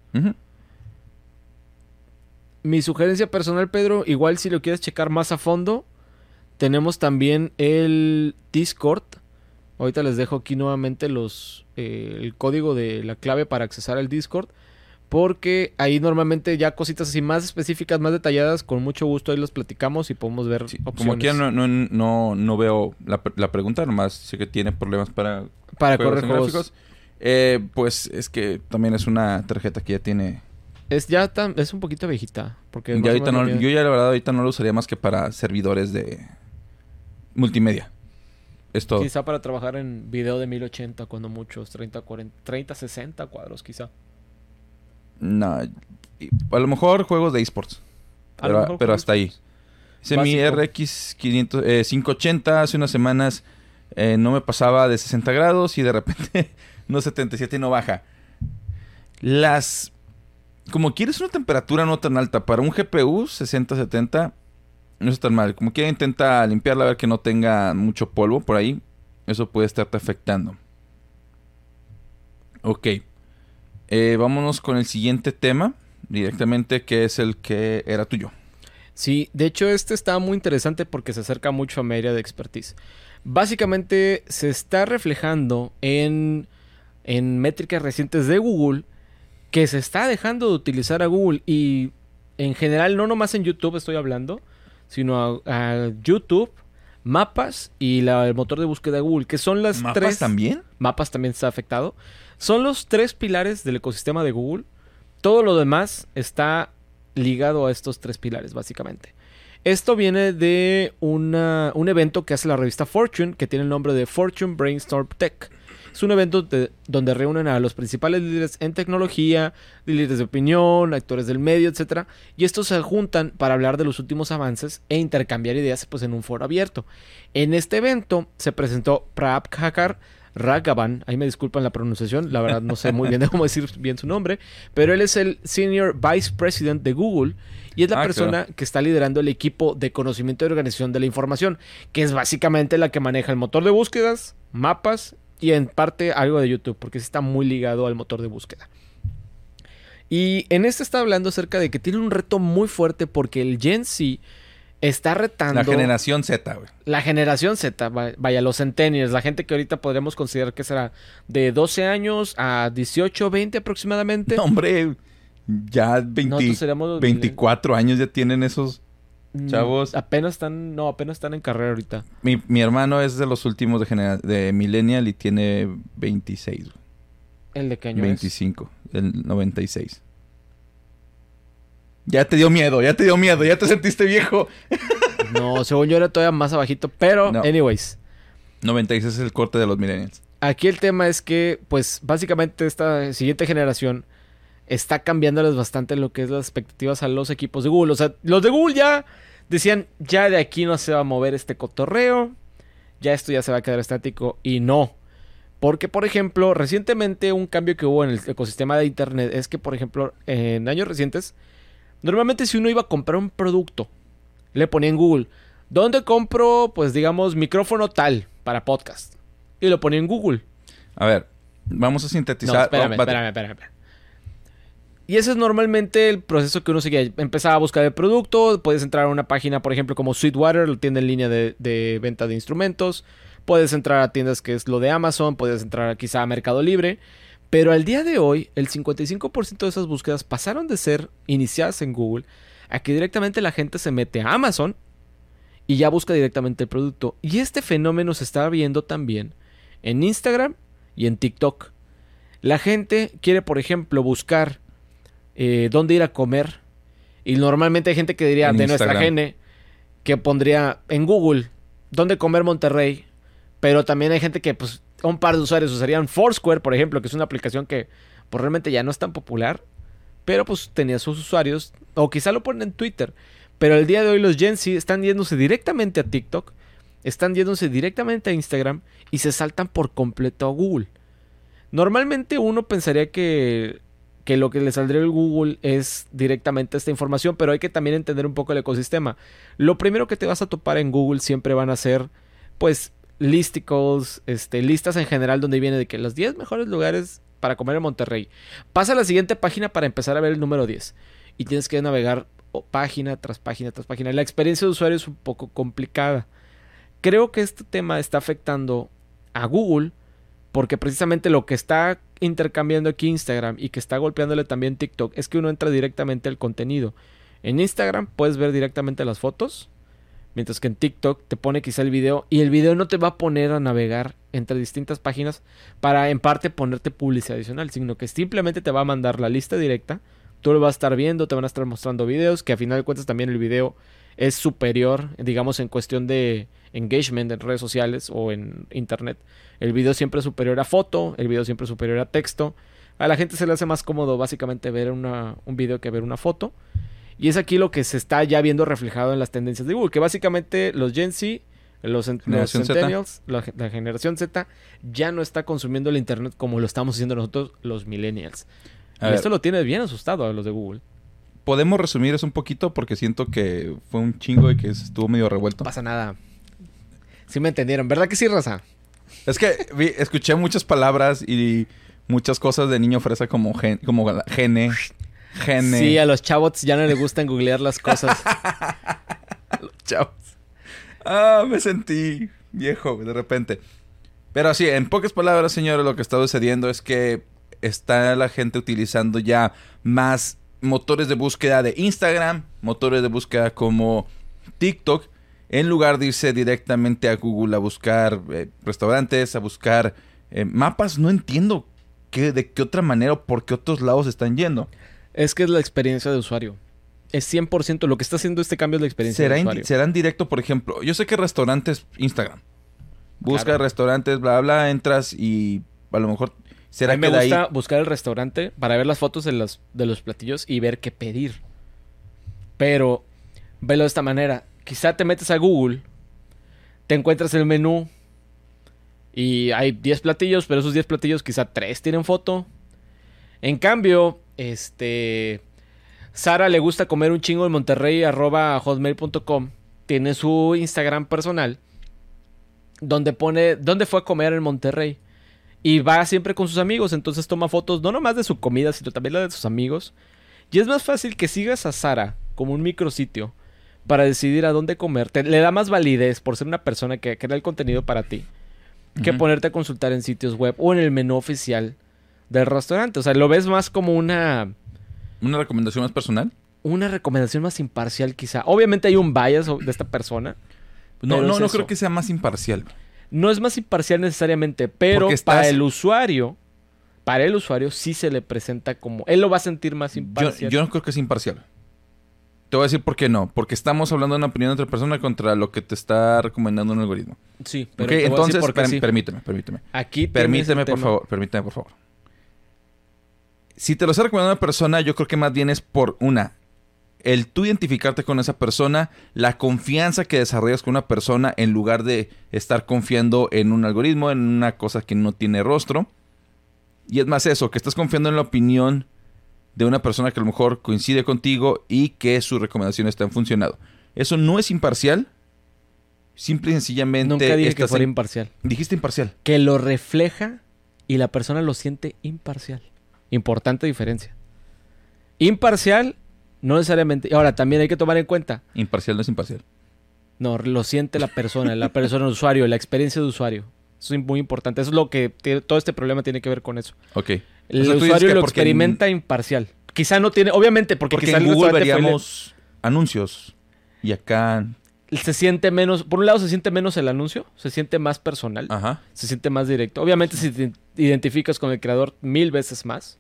Mi sugerencia personal, Pedro, igual si lo quieres checar más a fondo, tenemos también el Discord. Ahorita les dejo aquí nuevamente los, eh, el código de la clave para accesar al Discord. Porque ahí normalmente ya cositas así más específicas, más detalladas, con mucho gusto ahí los platicamos y podemos ver Sí, opciones. como aquí no, no, no, no veo la, la pregunta, nomás sé que tiene problemas para, Para juegos correr juegos. Eh, pues es que también es una tarjeta que ya tiene... Es ya tan, es un poquito viejita. Porque Ya ahorita no, yo ya la verdad ahorita no lo usaría más que para servidores de multimedia. Es todo. Quizá para trabajar en video de 1080, cuando muchos, 30, 40, 30, 60 cuadros, quizá. No, a lo mejor juegos de esports. A Pero, mejor pero juegos hasta ahí. Hice mi Básico. RX 500, eh, 580 hace unas semanas. eh, no me pasaba de 60 grados y de repente no 77 y no baja. Las... Como quieres una temperatura no tan alta para un GPU 60-70 no es tan mal. Como quiera intenta limpiarla a ver que no tenga mucho polvo por ahí. Eso puede estarte afectando. Ok. Eh, vámonos con el siguiente tema. Directamente que es el que era tuyo. Sí, de hecho este está muy interesante porque se acerca mucho a mi área de expertise. Básicamente se está reflejando en, en métricas recientes de Google que se está dejando de utilizar a Google y en general no nomás en YouTube estoy hablando, sino a, a YouTube, mapas y la- el motor de búsqueda de Google, que son las ¿Mapas tres... también? Mapas también está afectado. Son los tres pilares del ecosistema de Google. Todo lo demás está ligado a estos tres pilares, básicamente. Esto viene de una- un evento que hace la revista Fortune, que tiene el nombre de Fortune Brainstorm Tech. Es un evento de- donde reúnen a los principales líderes en tecnología, líderes de opinión, actores del medio, etc. Y estos se juntan para hablar de los últimos avances e intercambiar ideas pues, en un foro abierto. En este evento se presentó Prabhakar Raghavan, ahí me disculpan la pronunciación, la verdad no sé muy bien de cómo decir bien su nombre, pero él es el Senior Vice President de Google y es la Ah, persona que está liderando el equipo de conocimiento y organización de la información, que es básicamente la que maneja el motor de búsquedas, mapas y en parte algo de YouTube, porque sí está muy ligado al motor de búsqueda. Y en este está hablando acerca de que tiene un reto muy fuerte porque el Gen Z está retando La generación Z, güey. la generación Z, va- vaya, los centennials, la gente que ahorita podríamos considerar que será de 12 años a 18, 20 aproximadamente. No, hombre, ya 20 Nosotros seríamos los 24 años ya tienen esos. Mm, chavos. Apenas están, no, apenas están en carrera ahorita. Mi, mi hermano es de los últimos de, genera- de Millennial y tiene 26, güey. ¿El de qué año es? 25, el 96. Ya te dio miedo, ya te dio miedo, ya te sentiste viejo. No, según yo era todavía más abajito, pero, No. anyways. 96 es el corte de los Millennials. Aquí el tema es que, pues, básicamente esta siguiente generación está cambiándoles bastante lo que es las expectativas a los equipos de Google. O sea, los de Google ya decían, ya de aquí no se va a mover este cotorreo, ya esto ya se va a quedar estático y no. Porque, por ejemplo, recientemente un cambio que hubo en el ecosistema de Internet es que, por ejemplo, en años recientes, normalmente si uno iba a comprar un producto, le ponía en Google, ¿dónde compro, pues digamos, micrófono tal para podcast? Y lo ponía en Google. A ver, vamos a No, sintetizar. espérame, Oh, espérame, espérame, espérame. Y ese es normalmente el proceso que uno sigue. Empezaba a buscar el producto, puedes entrar a una página, por ejemplo, como Sweetwater, la tienda en línea de, de venta de instrumentos. Puedes entrar a tiendas que es lo de Amazon, puedes entrar quizá a Mercado Libre. Pero al día de hoy, el 55% de esas búsquedas pasaron de ser iniciadas en Google a que directamente la gente se mete a Amazon y ya busca directamente el producto. Y este fenómeno se está viendo también en Instagram y en TikTok. La gente quiere, por ejemplo, buscar eh, dónde ir a comer. Y normalmente hay gente que diría En de nuestra gene que pondría en Google dónde comer Monterrey. Pero también hay gente que, pues, un par de usuarios usarían Foursquare, por ejemplo, que es una aplicación que pues, realmente ya no es tan popular. Pero pues tenía sus usuarios. O quizá lo ponen en Twitter. Pero el día de hoy los Gen Z están yéndose directamente a TikTok. Están yéndose directamente a Instagram. Y se saltan por completo a Google. Normalmente uno pensaría que, que lo que le saldría el Google es directamente esta información, pero hay que también entender un poco el ecosistema. Lo primero que te vas a topar en Google siempre van a ser, pues, listicles, este, listas en general donde viene de que los 10 mejores lugares para comer en Monterrey. Pasa a la siguiente página para empezar a ver el número 10. Y tienes que navegar página tras página tras página. La experiencia de usuario es un poco complicada. Creo que este tema está afectando a Google Porque precisamente lo que está intercambiando aquí Instagram y que está golpeándole también TikTok es que uno entra directamente al contenido. En Instagram puedes ver directamente las fotos, mientras que en TikTok te pone quizá el video y el video no te va a poner a navegar entre distintas páginas para en parte ponerte publicidad adicional, sino que simplemente te va a mandar la lista directa. Tú lo vas a estar viendo, te van a estar mostrando videos, que a final de cuentas también el video es superior, digamos, en cuestión de engagement en redes sociales o en internet. El video siempre es superior a foto, el video siempre es superior a texto. A la gente se le hace más cómodo básicamente ver una, un video que ver una foto. Y es aquí lo que se está ya viendo reflejado en las tendencias de Google, que básicamente los Gen Z, los, Centennials, la, generación Z, ya no está consumiendo el Internet como lo estamos haciendo nosotros los Millennials. y esto lo tiene bien asustado a los de Google. Podemos resumir eso un poquito porque siento que fue un chingo y que estuvo medio revuelto. No pasa nada. Sí me entendieron, ¿verdad que sí, Raza? Es que escuché muchas palabras y muchas cosas de niño fresa como, gen, como gene, gene. Sí, a los chavos ya no les gustan googlear las cosas. los chavos. Ah, me sentí viejo de repente. Pero sí, en pocas palabras, señores, lo que está sucediendo es que está la gente utilizando ya más motores de búsqueda de Instagram, motores de búsqueda como TikTok en lugar de irse directamente a Google a buscar eh, restaurantes, a buscar eh, mapas, no entiendo qué, de qué otra manera o por qué otros lados están yendo. Es que es la experiencia de usuario. Es 100% lo que está haciendo este cambio es la experiencia de usuario. ¿Será en directo, por ejemplo? Yo sé que restaurantes, Instagram. Busca restaurantes, bla, bla, entras y a lo mejor... ¿Será a mí me gusta buscar el restaurante para ver las fotos de los, de los platillos y ver qué pedir. Pero, velo de esta manera quizá te metes a Google, te encuentras el menú y hay 10 platillos, pero esos 10 platillos quizá 3 tienen foto. En cambio, este... Sara le gusta comer un chingo en Monterrey, arroba hotmail.com. Tiene su Instagram personal. Donde pone dónde fue a comer en Monterrey. Y va siempre con sus amigos. Entonces toma fotos no nomás de su comida, sino también la de sus amigos. Y es más fácil que sigas a Sara como un micrositio para decidir a dónde comer. le da más validez por ser una persona que crea el contenido para ti que ponerte a consultar en sitios web o en el menú oficial del restaurante. O sea, lo ves más como una... ¿Una recomendación más personal? Una recomendación más imparcial quizá. Obviamente hay un bias de esta persona. No, no, no creo que sea más imparcial. No es más imparcial necesariamente, pero para el usuario, para el usuario sí se le presenta como... Él lo va a sentir más imparcial. yo no creo que sea imparcial. Te voy a decir por qué no. Porque estamos hablando de una opinión de otra persona contra lo que te está recomendando un algoritmo. Sí, pero entonces, permíteme, permíteme. Aquí permíteme, por favor, permíteme, por favor. Si te lo está recomendando una persona, yo creo que más bien es por una, el tú identificarte con esa persona, la confianza que desarrollas con una persona en lugar de estar confiando en un algoritmo, en una cosa que no tiene rostro. Y es más eso, que estás confiando en la opinión de una persona que a lo mejor coincide contigo y que sus recomendaciones te han funcionado. Eso no es imparcial. Simple y sencillamente. Nunca dije que fuera imparcial. Dijiste imparcial. Que lo refleja y la persona lo siente imparcial. Importante diferencia. Imparcial, no necesariamente. Ahora, también hay que tomar en cuenta. Imparcial no es imparcial. No, lo siente la persona, la persona, el usuario, la experiencia de usuario. Eso es muy importante. Eso es lo que todo este problema tiene que ver con eso. Ok. El usuario lo experimenta imparcial. Quizá no tiene, obviamente, porque, quizá en Google veríamos anuncios y acá se siente menos, por un lado se siente menos el anuncio, se siente más personal, Ajá. se siente más directo. Obviamente si te identificas con el creador mil veces más.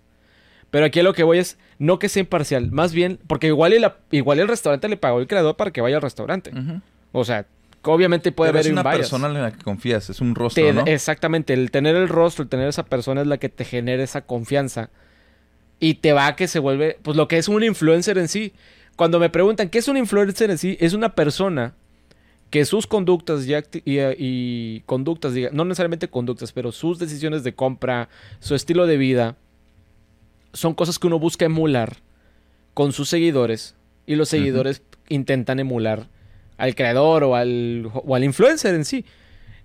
Pero aquí a lo que voy es no que sea imparcial, más bien porque igual, el, igual el restaurante le pagó el creador para que vaya al restaurante. O sea, obviamente puede haber es una persona en la que confías, es un rostro, Exactamente, el tener el rostro, el tener esa persona es la que te genera esa confianza. Y te va a que se vuelve, pues lo que es un influencer en sí. Cuando me preguntan, ¿qué es un influencer en sí? Es una persona que sus conductas y, y conductas, no necesariamente conductas, pero sus decisiones de compra, su estilo de vida, son cosas que uno busca emular con sus seguidores y los seguidores intentan emular al creador o al, o al influencer en sí.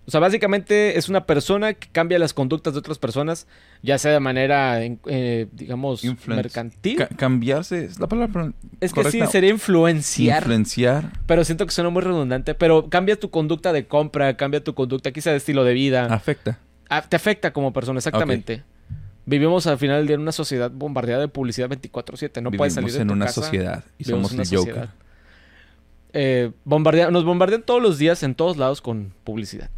O sea, básicamente es una persona que cambia las conductas de otras personas, ya sea de manera, eh, digamos, mercantil. cambiarse es la palabra. Es que sí, sería influenciar. Influenciar. Pero siento que suena muy redundante. Pero cambia tu conducta de compra, cambia tu conducta quizá de estilo de vida. Afecta. Ah, te afecta como persona, exactamente. Vivimos al final del día en una sociedad bombardeada de publicidad 24/7. No puedes salir de en tu una casa. sociedad y Vivimos somos una el Joker. sociedad. Eh, bombardea- nos bombardean todos los días en todos lados con publicidad.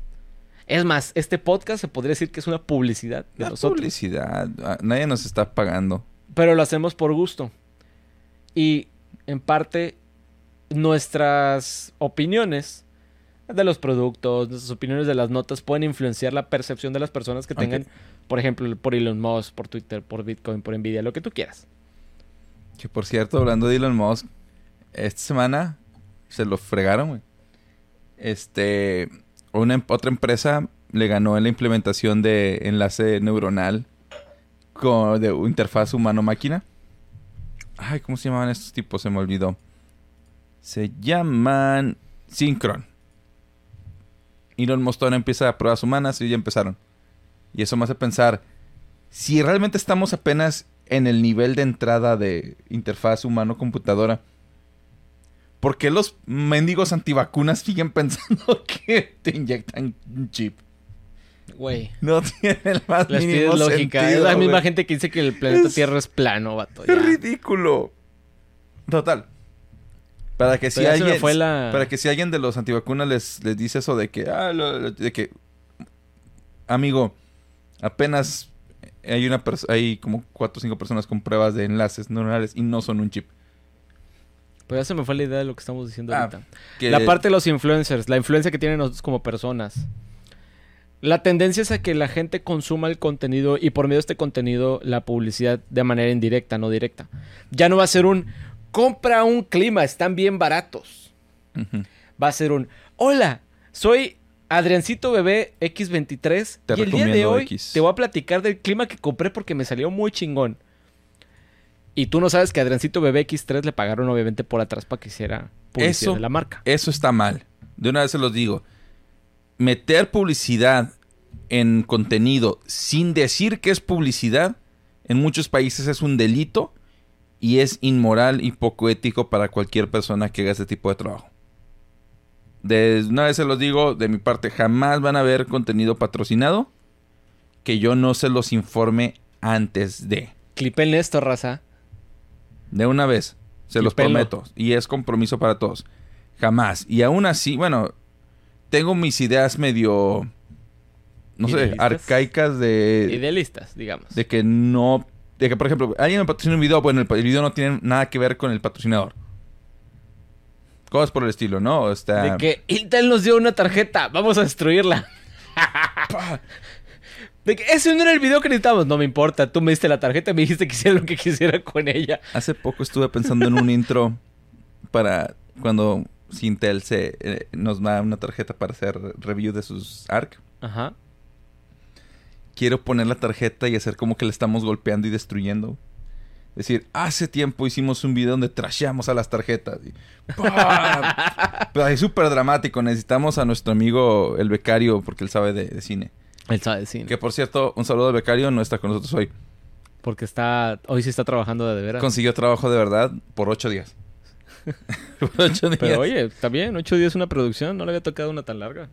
Es más, este podcast se podría decir que es una publicidad de nosotros. publicidad, ah, nadie nos está pagando. Pero lo hacemos por gusto. Y en parte, nuestras opiniones de los productos, nuestras opiniones de las notas pueden influenciar la percepción de las personas que tengan, por ejemplo, por Elon Musk, por Twitter, por Bitcoin, por Nvidia, lo que tú quieras. Que por cierto, hablando de Elon Musk, esta semana se lo fregaron, güey. Este, una em- otra empresa le ganó en la implementación de enlace neuronal con de interfaz humano-máquina. Ay, ¿cómo se llamaban estos tipos? Se me olvidó. Se llaman Synchron. Elon Musk empieza a pruebas humanas y ya empezaron. Y eso me hace pensar, si realmente estamos apenas en el nivel de entrada de interfaz humano-computadora, ¿por qué los mendigos antivacunas siguen pensando que te inyectan un chip? Güey. No tiene el más Les mínimo lógica. sentido, es la misma gente que dice que el planeta Es- Tierra es plano, vato. Es ridículo. Total. Para que si Pero alguien fue la- para que si alguien de los antivacunas les, les dice eso de que ah, lo- lo- de que amigo, apenas hay una hay como cuatro o cinco personas con pruebas de enlaces neuronales y no son un chip. Pero ya se me fue la idea de lo que estamos diciendo Ah, ahorita. Que- La parte de los influencers, la influencia que tienen nosotros como personas. La tendencia es a que la gente consuma el contenido y por medio de este contenido la publicidad de manera indirecta, no directa. Ya no va a ser un compra un clima, están bien baratos. Va a ser un hola, soy Adriancito Bebé X23 Te y el día de hoy X. te voy a platicar del clima que compré porque me salió muy chingón. Y tú no sabes que a Adriancito Bebé X3 le pagaron obviamente por atrás para que hiciera publicidad Eso- de la marca. Eso está mal. De una vez se los digo. Meter publicidad en contenido sin decir que es publicidad, en muchos países es un delito y es inmoral y poco ético para cualquier persona que haga este tipo de trabajo. De una vez se los digo, de mi parte, jamás van a ver contenido patrocinado que yo no se los informe antes de. Clipen esto, raza. De una vez. Se Y los pelo. prometo. Y es compromiso para todos. Jamás. Y aún así, bueno, tengo mis ideas medio, no sé, arcaicas de, Idealistas, digamos. de que no... De que, por ejemplo, alguien me patrocina un video, bueno, el, el video no tiene nada que ver con el patrocinador. Cosas por el estilo, ¿no? Está... De que Intel nos dio una tarjeta, vamos a destruirla. De que ese no era el video que necesitábamos. No me importa, tú me diste la tarjeta y me dijiste que hiciera lo que quisiera con ella. Hace poco estuve pensando en un intro para cuando Sintel se, eh, nos da una tarjeta para hacer review de sus ARC. Ajá. quiero poner la tarjeta y hacer como que le estamos golpeando y destruyendo. Es decir, hace tiempo hicimos un video donde trasheamos a las tarjetas. y. Pero es súper dramático. Necesitamos a nuestro amigo el becario porque él sabe de, de cine. Él sabe de cine. Que por cierto, un saludo al becario. No está con nosotros hoy. Porque está. Hoy sí está trabajando de, de veras. Consiguió trabajo de verdad por ocho días. por ocho días. Pero oye, está bien, ocho días una producción, no le había tocado una tan larga.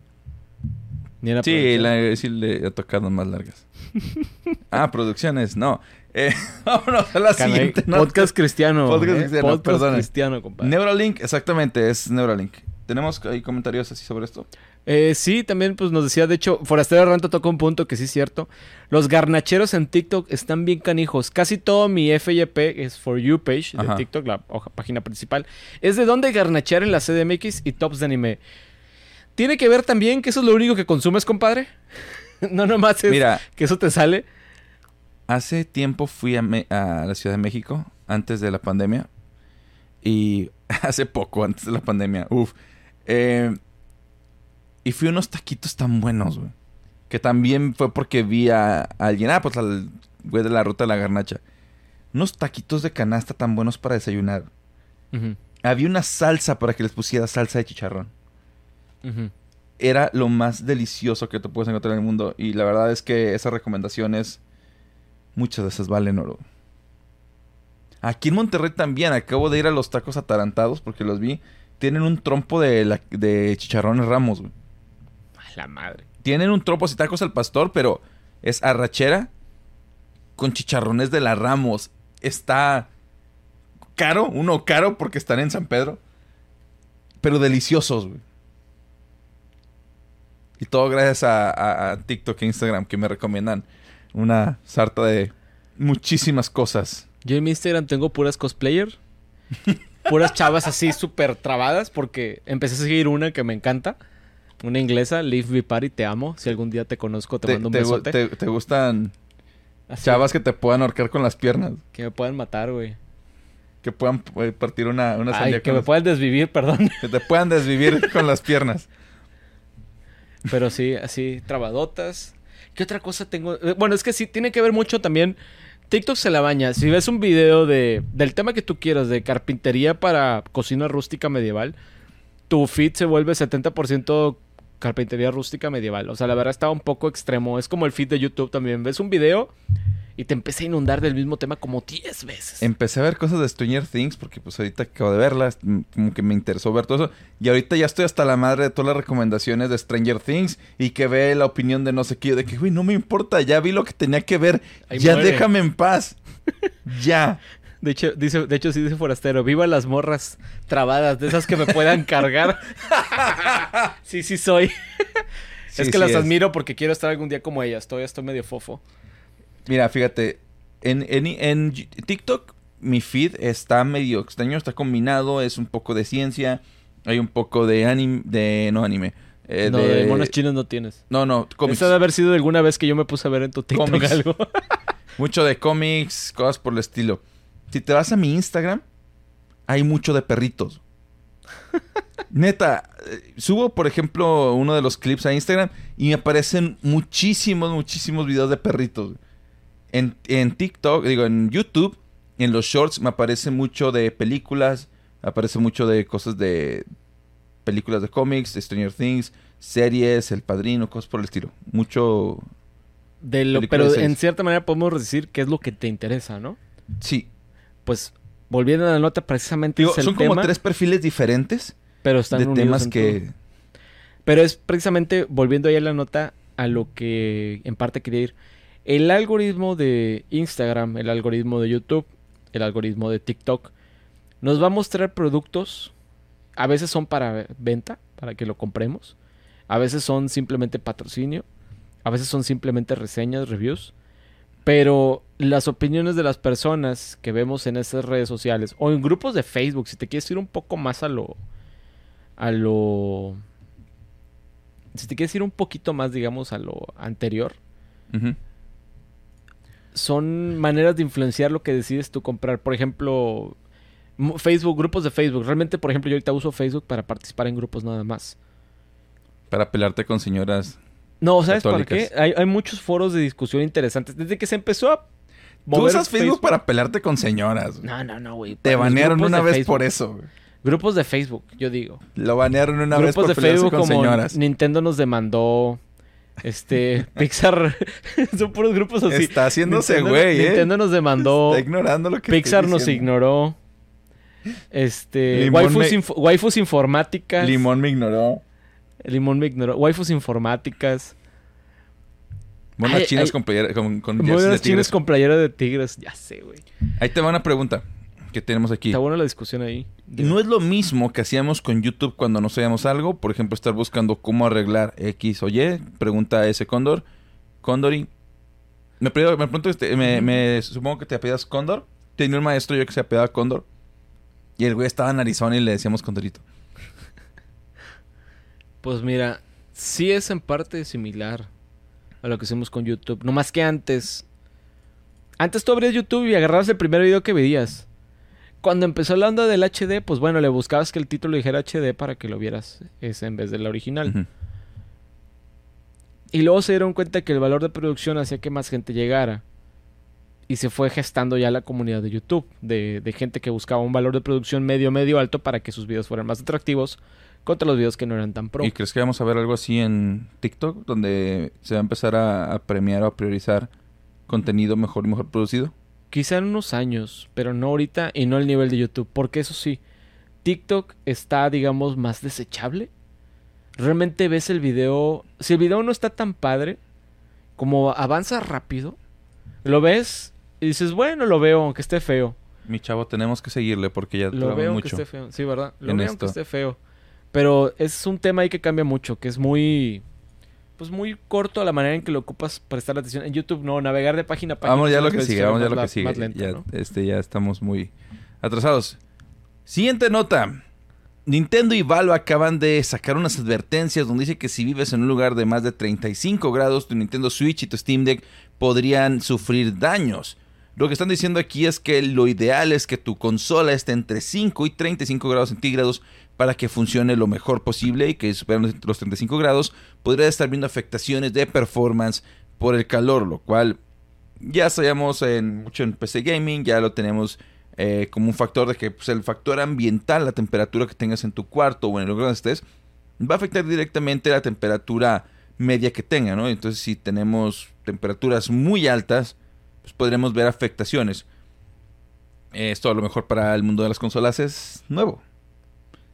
Ni en la Sí, la- sí le ha tocado más largas. ah, producciones, no. Eh, vámonos a la siguiente. nota. Podcast cristiano. Podcast ¿eh? cristiano, Podcast cristiano, compadre. Neuralink, exactamente, es Neuralink. ¿Tenemos ahí comentarios así sobre esto? Eh, sí, también pues nos decía, de hecho, Forastero Ranto tocó un punto que sí es cierto. Los garnacheros en TikTok están bien canijos. Casi todo mi FYP es For You page de Ajá. TikTok, la hoja, página principal. Es de dónde garnachear en la CDMX y tops de anime. ¿Tiene que ver también que eso es lo único que consumes, compadre? no nomás es Mira, que eso te sale. hace tiempo fui a, a la Ciudad de México, antes de la pandemia. Y hace poco, antes de la pandemia, uf. eh, y fui a unos taquitos tan buenos, güey. Que también fue porque vi a, a alguien, ah, pues al güey de la ruta de la garnacha. Unos taquitos de canasta tan buenos para desayunar. Había una salsa para que les pusiera salsa de chicharrón. era lo más delicioso que te puedes encontrar en el mundo. Y la verdad es que esas recomendaciones, muchas de esas valen oro. Aquí en Monterrey también, acabo de ir a los tacos atarantados porque los vi. Tienen un trompo de, la- de chicharrones ramos, güey. A la madre. tienen un tropo y tacos al pastor, pero es arrachera con chicharrones de la Ramos. Está caro, uno caro porque están en San Pedro, pero deliciosos. Y todo gracias a, a TikTok e Instagram que me recomiendan una sarta de muchísimas cosas. Yo en mi Instagram tengo puras cosplayer. puras chavas así súper trabadas porque empecé a seguir una que me encanta. Una inglesa, Live Me Party, te amo. Si algún día te conozco, te, mando un besote. Te, gustan chavas que te puedan ahorcar con las piernas? Que me puedan matar, güey. Que puedan eh, partir una, una Ay, que me puedan desvivir, perdón. Que te puedan desvivir con las piernas. Pero sí, así, trabadotas. ¿Qué otra cosa tengo? Eh, bueno, es que sí, tiene que ver mucho también. TikTok se la baña. Si ves un video de, del tema que tú quieras, de carpintería para cocina rústica medieval, tu feed se vuelve 70% carpintería rústica medieval. O sea, la verdad está un poco extremo. Es como el feed de YouTube también. Ves un video y te empecé a inundar del mismo tema como 10 veces. Empecé a ver cosas de Stranger Things porque pues ahorita acabo de verlas, como que me interesó ver todo eso. Y ahorita ya estoy hasta la madre de todas las recomendaciones de Stranger Things y que ve la opinión de no sé qué, de que, güey, no me importa, ya vi lo que tenía que ver, ya déjame en paz. ya. De hecho, dice, de hecho, sí dice Forastero, viva las morras trabadas, de esas que me puedan cargar. sí, sí soy. es que las admiro porque quiero estar algún día como ellas. Todavía estoy medio fofo. Mira, fíjate, en, en, TikTok mi feed está medio extraño, está combinado, es un poco de ciencia, hay un poco de anime, de no anime. Eh, no, de... monos chinos no tienes. No, no, cómics. Eso de haber sido alguna vez que yo me puse a ver en tu TikTok algo. mucho de cómics, cosas por el estilo. Si te vas a mi Instagram, hay mucho de perritos. Neta, eh, subo por ejemplo uno de los clips a Instagram y me aparecen muchísimos, muchísimos videos de perritos. En, TikTok, digo, en YouTube, en los shorts me aparece mucho de películas, aparece mucho de cosas de películas de cómics, Stranger Things, series, El Padrino, cosas por el estilo. Mucho... De lo, pero en cierta manera podemos decir qué es lo que te interesa, ¿no? Sí. Pues volviendo a la nota, precisamente es son como tres perfiles diferentes. Pero están de temas que. Pero es precisamente volviendo ahí a la nota a lo que en parte quería ir. El algoritmo de Instagram, el algoritmo de YouTube, el algoritmo de TikTok, nos va a mostrar productos. A veces son para venta, para que lo compremos. A veces son simplemente patrocinio. A veces son simplemente reseñas, reviews. Pero las opiniones de las personas que vemos en esas redes sociales o en grupos de Facebook, si te quieres ir un poco más a lo. a lo. Si te quieres ir un poquito más, digamos, a lo anterior son maneras de influenciar lo que decides tú comprar. Por ejemplo, Facebook, grupos de Facebook. Realmente, por ejemplo, yo ahorita uso Facebook para participar en grupos nada más. Para pelarte con señoras. No, ¿sabes por qué? Hay, muchos foros de discusión interesantes. Desde que se empezó a. Tú usas Facebook, para pelarte con señoras. No, no, no, güey. Te banearon una vez por eso. Grupos de Facebook, yo digo. Lo banearon una vez por de Facebook con como señoras. Nintendo nos demandó. Este, Pixar, son puros grupos así. Está haciéndose güey, ¿eh? Nintendo nos demandó. Está ignorando lo que Pixar nos ignoró. Este, waifus, informáticas. Limón me ignoró. Limón me ignoró. Waifus informáticas. Buenas chinas con, playera, con, con chinas con playera de tigres. Ya sé, güey. Ahí te va una pregunta que tenemos aquí. Está buena la discusión ahí. No es lo mismo que hacíamos con YouTube cuando no sabíamos algo. Por ejemplo, estar buscando cómo arreglar X o Y. Pregunta a ese Cóndor. Condori. Me, pregunto, este, me, supongo que te apellidas Cóndor. Tenía un maestro yo que se apellidaba Cóndor. Y el güey estaba en Arizona y le decíamos Condorito. Pues mira, sí es en parte similar a lo que hicimos con YouTube. No más que antes. Antes tú abrías YouTube y agarrabas el primer video que veías cuando empezó la onda del HD, pues bueno, le buscabas que el título dijera HD para que lo vieras ese en vez de la original. Y luego se dieron cuenta que el valor de producción hacía que más gente llegara. Y se fue gestando ya la comunidad de YouTube, de, gente que buscaba un valor de producción medio, medio alto para que sus videos fueran más atractivos contra los videos que no eran tan pro. ¿Y crees que vamos a ver algo así en TikTok, donde se va a empezar a, a premiar o a priorizar contenido mejor y mejor producido? Quizá en unos años, pero no ahorita y no al nivel de YouTube. Porque eso sí, TikTok está, digamos, más desechable. realmente ves el video. Si el video no está tan padre, como avanza rápido, lo ves y dices, bueno, lo veo, aunque esté feo. Mi chavo, tenemos que seguirle porque ya Lo veo mucho. aunque esté feo. Sí, ¿verdad? Lo en veo aunque esté feo. Pero es un tema ahí que cambia mucho, que es muy. Pues muy corto la manera en que lo ocupas prestar atención. En YouTube no, navegar de página a página. Vamos ya a lo que sigue, vamos ya lo que sigue. lento, ya, ¿no? este, ya estamos muy atrasados. Siguiente nota. Nintendo y Valve acaban de sacar unas advertencias donde dice que si vives en un lugar de más de 35 grados, tu Nintendo Switch y tu Steam Deck podrían sufrir daños. Lo que están diciendo aquí es que lo ideal es que tu consola esté entre 5 y 35 grados centígrados para que funcione lo mejor posible y que superando los 35 grados podría estar viendo afectaciones de performance por el calor, lo cual ya sabíamos en, mucho en PC Gaming, ya lo tenemos eh, como un factor de que pues, el factor ambiental, la temperatura que tengas en tu cuarto o en el lugar donde estés, va a afectar directamente la temperatura media que tenga, ¿no? Entonces si tenemos temperaturas muy altas, pues podremos ver afectaciones. Esto a lo mejor para el mundo de las consolas es nuevo.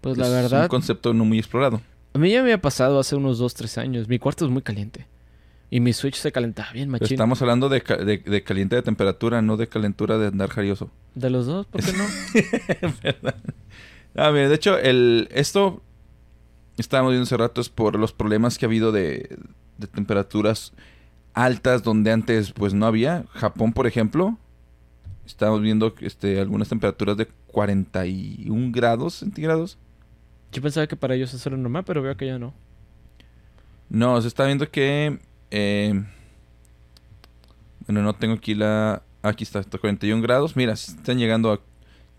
Pues la es un verdad, concepto no muy explorado. a mí ya me había pasado hace unos 2, 3 años. Mi cuarto es muy caliente. Y mi Switch se calentaba bien Pero machín. estamos hablando de, ca- de, de caliente de temperatura, no de calentura de andar jarioso. De los dos, ¿por qué no? ¿Verdad? Ah, mira, de hecho, el, esto estábamos viendo hace rato es por los problemas que ha habido de, de temperaturas altas donde antes pues no había. Japón, por ejemplo, estábamos viendo este, algunas temperaturas de 41 grados centígrados. Yo pensaba que para ellos eso era normal, pero veo que ya no. No, se está viendo que... eh, bueno, no tengo aquí la... Aquí está, está 41 grados. Mira, están llegando a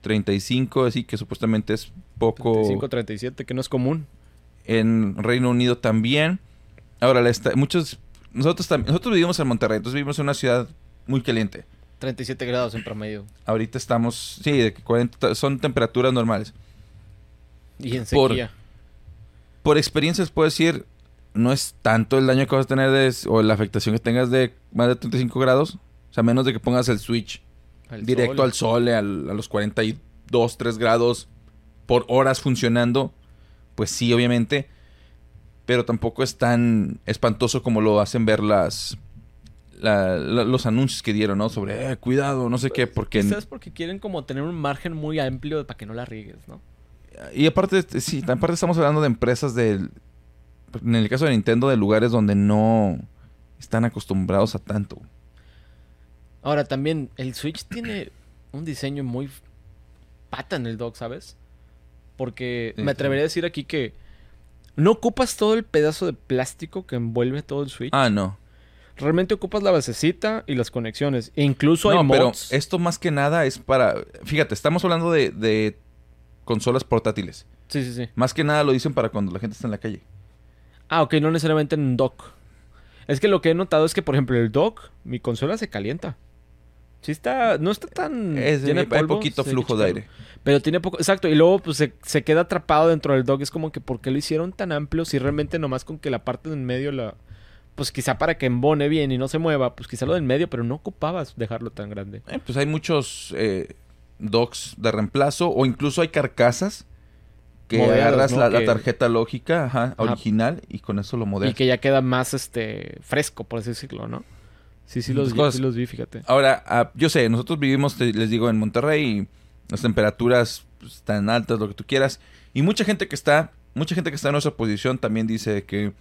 35, así que supuestamente es poco... 35, 37, que no es común. en Reino Unido también. Ahora, la esta- muchos, nosotros, tam- nosotros vivimos en Monterrey, entonces vivimos en una ciudad muy caliente. 37 grados en promedio. Ahorita estamos, sí, de que 40 son temperaturas normales. Y en Por- sequía. Por experiencias puedo decir, no es tanto el daño que vas a tener de, o la afectación que tengas de más de 35 grados. O sea, menos de que pongas el switch Al directo sol. al sol, al- a los 42, 3 grados por horas funcionando, pues sí, obviamente. Pero tampoco es tan espantoso como lo hacen ver las la- la- los anuncios que dieron, ¿no? Sobre, eh, cuidado, no sé qué, porque... Quizás porque quieren como tener un margen muy amplio para que no la riegues, ¿no? Y aparte, este, sí, aparte estamos hablando de empresas del... En el caso de Nintendo, de lugares donde no están acostumbrados a tanto. Ahora también, el Switch tiene un diseño muy pata en el dock, ¿sabes? Porque me atrevería a decir aquí que no ocupas todo el pedazo de plástico que envuelve todo el Switch. Ah, no. Realmente ocupas la basecita y las conexiones. E incluso hay No, pero mods. esto más que nada es para... Fíjate, estamos hablando de, de consolas portátiles. Sí, sí, sí. Más que nada lo dicen para cuando la gente está en la calle. Ah, ok, no necesariamente en un dock. Es que lo que he notado es que, por ejemplo, el dock, mi consola se calienta. Sí está, no está tan... Es, llena hay, de hay polvo, poquito sí, flujo de aire. Pero tiene poco, exacto, y luego pues se, se queda atrapado dentro del dock. Es como que, ¿por qué lo hicieron tan amplio? Si realmente nomás con que la parte de en medio la... Pues quizá para que embone bien y no se mueva, pues quizá lo del medio, pero no ocupabas dejarlo tan grande. Eh, pues hay muchos eh, docks de reemplazo o incluso hay carcasas que Modelos, agarras ¿no? la, tarjeta lógica ajá, Ajá. original y con eso lo Y modelas. que ya queda más este fresco, por así decirlo, ¿no? Sí, sí los, vi, sí los vi, fíjate. Ahora, ah, yo sé, nosotros vivimos, te- les digo, en Monterrey y las temperaturas pues, están altas, lo que tú quieras. Y mucha gente que está, mucha gente que está en nuestra posición también dice que,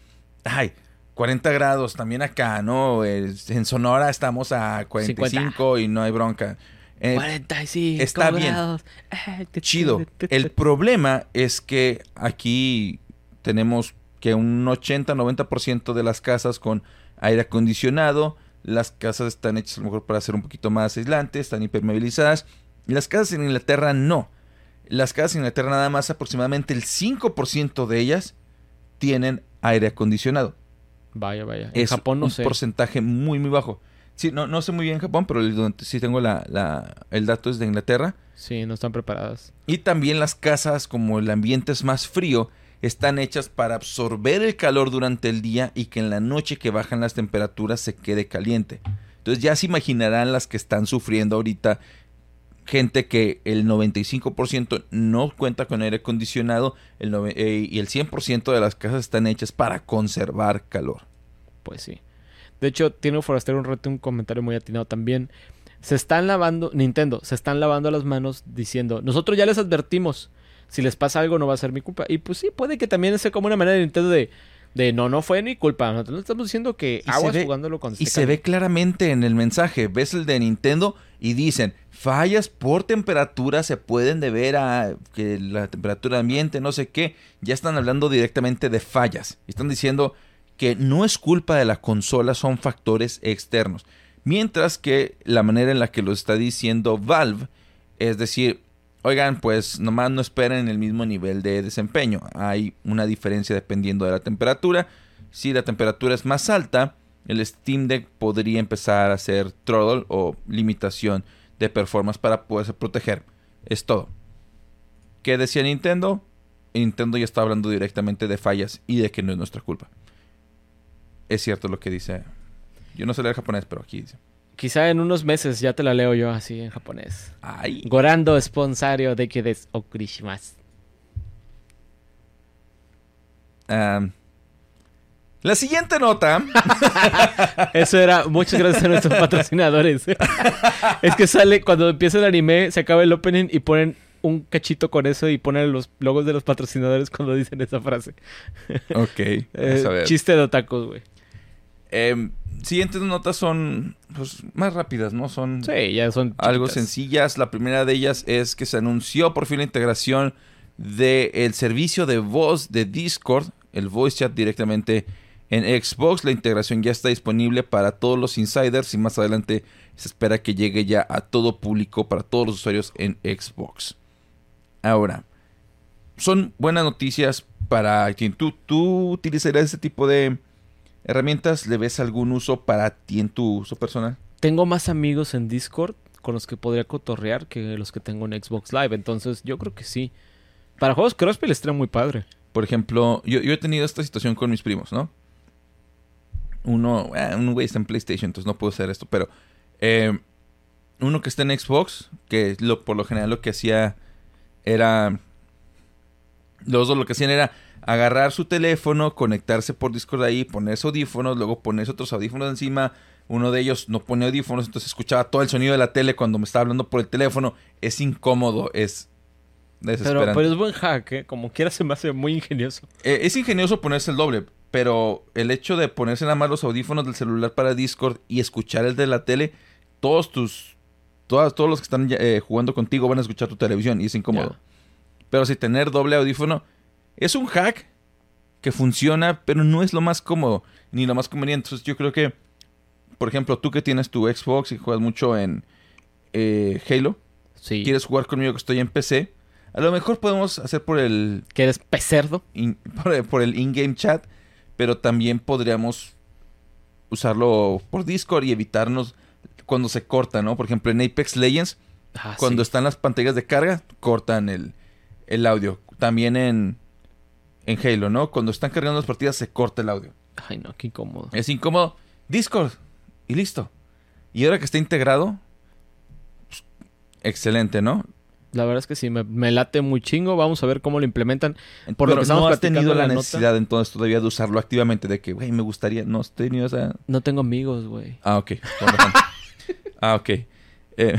ay, 40 grados también acá, ¿no? En Sonora estamos a 45 y no hay bronca. Eh, 45 está bien. grados. Chido. El problema es que aquí tenemos que un 80-90% de las casas con aire acondicionado. Las casas están hechas a lo mejor para ser un poquito más aislantes, están impermeabilizadas. Y las casas en Inglaterra no. Las casas en Inglaterra nada más aproximadamente el 5% de ellas tienen aire acondicionado. Vaya, vaya. En Es Japón no un sé. porcentaje muy, muy bajo. Sí, no, no sé muy bien en Japón, pero donde sí tengo la, la- el dato es de Inglaterra. Sí, no están preparadas. Y también las casas, como el ambiente es más frío, están hechas para absorber el calor durante el día y que en la noche que bajan las temperaturas se quede caliente. Entonces ya se imaginarán las que están sufriendo ahorita gente que el 95% no cuenta con aire acondicionado el eh, y el 100% de las casas están hechas para conservar calor. Pues sí. De hecho, tiene Forastero un reto, un comentario muy atinado también. Se están lavando, Nintendo, se están lavando las manos diciendo, nosotros ya les advertimos, si les pasa algo no va a ser mi culpa. Y pues sí, puede que también sea como una manera de Nintendo de, de no, no fue mi culpa. Nosotros estamos diciendo que Y se aguas ve- jugándolo con Y se ve claramente en el mensaje, ves el de Nintendo y dicen, fallas por temperatura se pueden deber a que la temperatura ambiente, no sé qué, ya están hablando directamente de fallas. Están diciendo que no es culpa de la consola, son factores externos. Mientras que la manera en la que lo está diciendo Valve es decir, oigan, pues nomás no esperen el mismo nivel de desempeño. Hay una diferencia dependiendo de la temperatura. Si la temperatura es más alta, el Steam Deck podría empezar a hacer throttle o limitación de performance para poderse proteger. Es todo. ¿Qué decía Nintendo? Nintendo ya está hablando directamente de fallas y de que no es nuestra culpa. Es cierto lo que dice. Yo no sé leer japonés, pero aquí dice. Quizá en unos meses ya te la leo yo así en japonés. Ay. Gorando sponsario de que des okurishmasu. Ah, la siguiente nota. Eso era, muchas gracias a nuestros patrocinadores. es que sale, cuando empieza el anime, se acaba el opening y ponen un cachito con eso y ponen los logos de los patrocinadores cuando dicen esa frase. ok. Eh, chiste de otakus, güey. Em, siguientes notas son pues, más rápidas, ¿no? Son Sí, ya son algo sencillas. La primera de ellas es que se anunció por fin la integración del servicio de voz de Discord, el voice chat directamente en Xbox. La integración ya está disponible para todos los insiders y más adelante se espera que llegue ya a todo público para todos los usuarios en Xbox. Ahora, son buenas noticias para quien tú, tú utilizarías este tipo de herramientas. ¿Le ves algún uso para ti en tu uso personal? Tengo más amigos en Discord con los que podría cotorrear que los que tengo en Xbox Live. Entonces, yo creo que sí. Para juegos crossplay trae muy padre. Por ejemplo, yo, yo he tenido esta situación con mis primos, ¿no? Uno, eh, un güey está en PlayStation, entonces no puedo hacer esto, pero eh, uno que está en Xbox, que lo, por lo general lo que hacía era... Los dos lo que hacían era agarrar su teléfono, conectarse por Discord ahí, ponerse audífonos, luego ponerse otros audífonos encima. Uno de ellos no pone audífonos, entonces escuchaba todo el sonido de la tele cuando me estaba hablando por el teléfono. Es incómodo, es desesperante. pero es buen hack, ¿eh? Como quiera se me hace muy ingenioso. Eh, es ingenioso ponerse el doble, pero el hecho de ponerse nada más los audífonos del celular para Discord y escuchar el de la tele, todos tus, todas, todos los que están eh, jugando contigo van a escuchar tu televisión y es incómodo. Pero si tener doble audífono es un hack que funciona, pero no es lo más cómodo ni lo más conveniente. Entonces yo creo que, por ejemplo, tú que tienes tu Xbox y juegas mucho en eh, Halo, Sí. quieres jugar conmigo que estoy en PC, a lo mejor podemos hacer por el ¿Que eres pecerdo? in- por, por el in-game chat, pero también podríamos usarlo por Discord y evitarnos cuando se corta, ¿no? Por ejemplo, en Apex Legends, Ah, cuando sí. están las pantallas de carga, cortan el, el audio. También en, en Halo, ¿no? Cuando están cargando las partidas, se corta el audio. Ay, no, qué incómodo. Es incómodo. Discord. Y listo. Y ahora que está integrado, pues, excelente, ¿no? La verdad es que sí, me, me late muy chingo. Vamos a ver cómo lo implementan. Por lo que no has tenido en la nota. necesidad entonces todavía de usarlo activamente, de que, güey, me gustaría, no has tenido esa... No tengo amigos, güey. Ah, ok. ah, ok. Eh,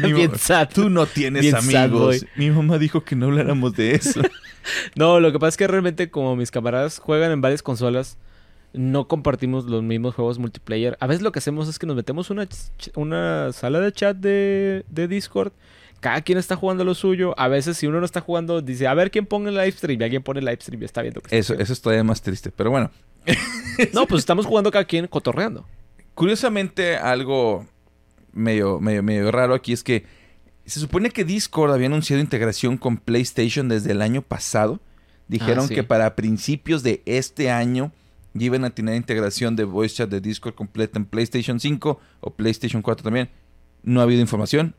mi Bien ma- sad. Tú no tienes Bien amigos. Mi mamá dijo que no habláramos de eso. No, lo que pasa es que realmente como mis camaradas juegan en varias consolas, no compartimos los mismos juegos multiplayer. A veces lo que hacemos es que nos metemos una, una sala de chat de, de Discord. Cada quien está jugando lo suyo. A veces si uno no está jugando, dice, a ver quién pone el live stream. Y alguien pone el live stream y está viendo que está Eso, haciendo. eso es todavía más triste. Pero bueno, No, pues estamos jugando cada quien cotorreando. curiosamente algo medio, medio, medio raro aquí es que se supone que Discord había anunciado integración con PlayStation desde el año pasado. Dijeron Ah, sí. que para principios de este año iban a tener integración de voice chat de Discord completa en PlayStation 5 o PlayStation 4 también. No ha habido información.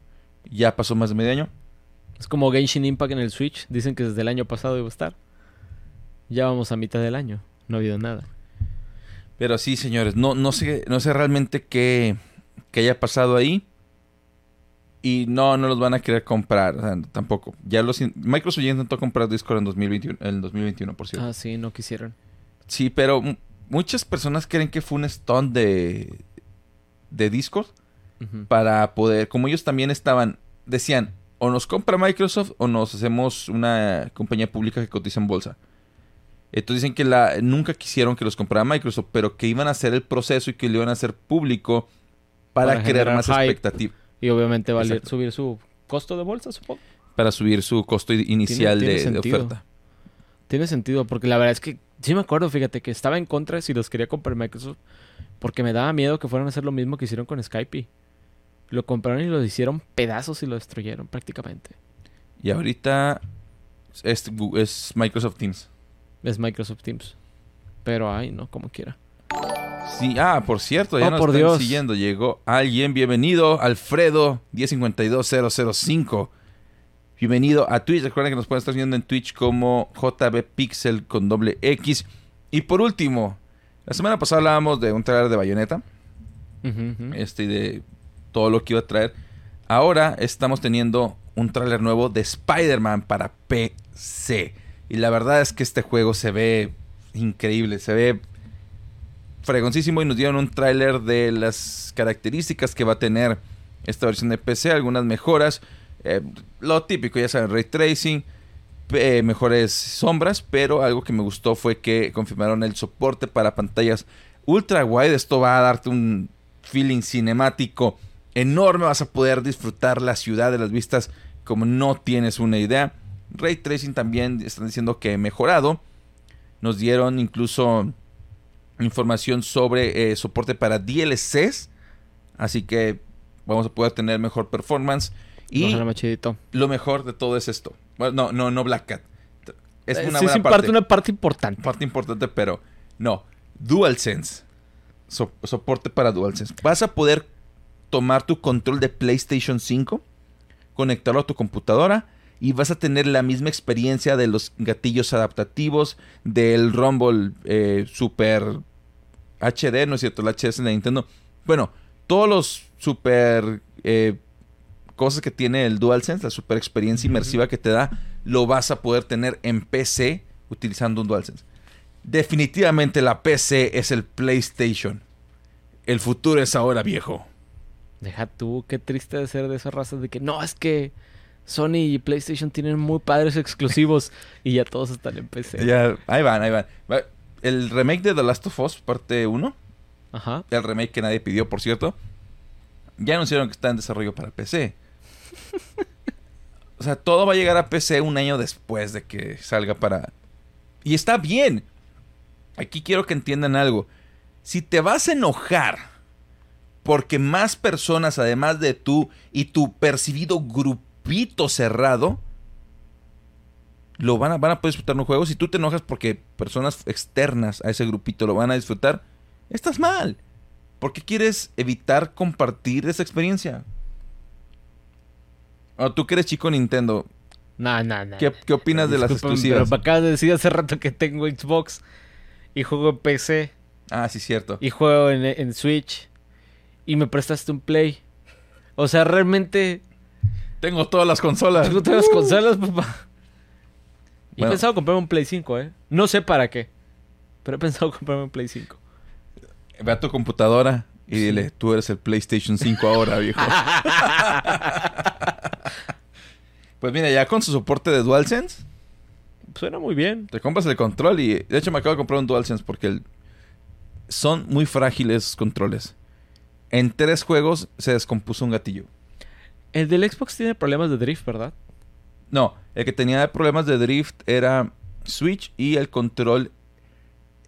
Ya pasó más de medio año. Es como Genshin Impact en el Switch. Dicen que desde el año pasado iba a estar. Ya vamos a mitad del año. No ha habido nada. Pero sí, señores, no, no sé, no sé realmente qué, qué haya pasado ahí. Y no, no los van a querer comprar, o sea, tampoco. Ya los in- Microsoft ya intentó comprar Discord en 2021, en 2021 por cierto. Ah, sí, no quisieron. Sí, pero muchas personas creen que fue un stunt de, de Discord para poder, como ellos también estaban, decían, o nos compra Microsoft o nos hacemos una compañía pública que cotiza en bolsa. Entonces dicen que la, nunca quisieron que los comprara Microsoft, pero que iban a hacer el proceso y que lo iban a hacer público para, Para crear más hype. expectativa, Y obviamente vale Exacto. subir su costo de bolsa, supongo. para subir su costo inicial tiene de- oferta. Tiene sentido, porque la verdad es que sí me acuerdo, fíjate, que estaba en contra si los quería comprar Microsoft, porque me daba miedo que fueran a hacer lo mismo que hicieron con Skype. Lo compraron y lo hicieron pedazos y lo destruyeron prácticamente. Y ahorita es Microsoft Teams. Es Microsoft Teams. Pero ay, no, como quiera. Sí, ah, por cierto, ya Oh, nos por están Dios. siguiendo. Llegó alguien. Bienvenido, Alfredo 152005. Bienvenido a Twitch. Recuerden que nos pueden estar viendo en Twitch como JB Pixel con doble X. Y por último, la semana pasada hablábamos de un trailer de Bayonetta. Este y de todo lo que iba a traer. Ahora estamos teniendo un tráiler nuevo de Spider-Man para PC. Y la verdad es que este juego se ve increíble, se ve fregoncísimo y nos dieron un tráiler de las características que va a tener esta versión de PC, algunas mejoras, eh, lo típico, ya saben, ray tracing, eh, mejores sombras, pero algo que me gustó fue que confirmaron el soporte para pantallas ultra wide. Esto va a darte un feeling cinemático enorme. Vas a poder disfrutar la ciudad de las vistas como no tienes una idea. Ray tracing también están diciendo que mejorado. Nos dieron incluso información sobre eh, soporte para DLCs. Así que vamos a poder tener mejor performance. Y lo mejor de todo es esto. Bueno, no, no, no Black Cat. Es Eh, una sí, buena sí, parte, parte una parte importante. parte importante, pero no. DualSense. So- soporte para DualSense. Vas a poder tomar tu control de PlayStation 5, conectarlo a tu computadora y vas a tener la misma experiencia de los gatillos adaptativos, del Rumble eh, Super HD, ¿no es cierto? El HS de Nintendo. Bueno, todos los super eh, cosas que tiene el DualSense, la super experiencia inmersiva que te da, lo vas a poder tener en PC utilizando un DualSense. Definitivamente la PC es el PlayStation. El futuro es ahora viejo. Deja tú, qué triste de ser de esas razas de que no, es que Sony y PlayStation tienen muy padres exclusivos y ya todos están en PC. Ya, ahí van, ahí van. El remake de The Last of Us, parte 1, Ajá. el remake que nadie pidió, por cierto, ya anunciaron que está en desarrollo para PC. o sea, todo va a llegar a PC un año después de que salga para... Y está bien. Aquí quiero que entiendan algo. Si te vas a enojar porque más personas, además de tú y tu percibido grupito cerrado, lo van a, van a poder disfrutar un juego. Si tú te enojas porque personas externas a ese grupito lo van a disfrutar, estás mal. ¿Por qué quieres evitar compartir esa experiencia? O tú que eres chico Nintendo, No, no, no. ¿qué, qué opinas de las exclusivas? Pero me acabas de decir hace rato que tengo Xbox y juego en PC Ah, sí, cierto. y juego en, en Switch y me prestaste un Play. O sea, realmente Tengo todas las consolas. tengo todas las consolas, papá. Y he pensado comprarme un Play 5, ¿eh? No sé para qué, pero he pensado comprarme un Play 5. Ve a tu computadora y Sí. dile, tú eres el PlayStation 5 ahora, viejo. pues mira, ya con su soporte de DualSense, Suena muy bien. te compras el control y de hecho me acabo de comprar un DualSense porque el- son muy frágiles esos controles. En tres juegos se descompuso un gatillo. El del Xbox tiene problemas de drift, ¿verdad? No, el que tenía problemas de drift era Switch y el control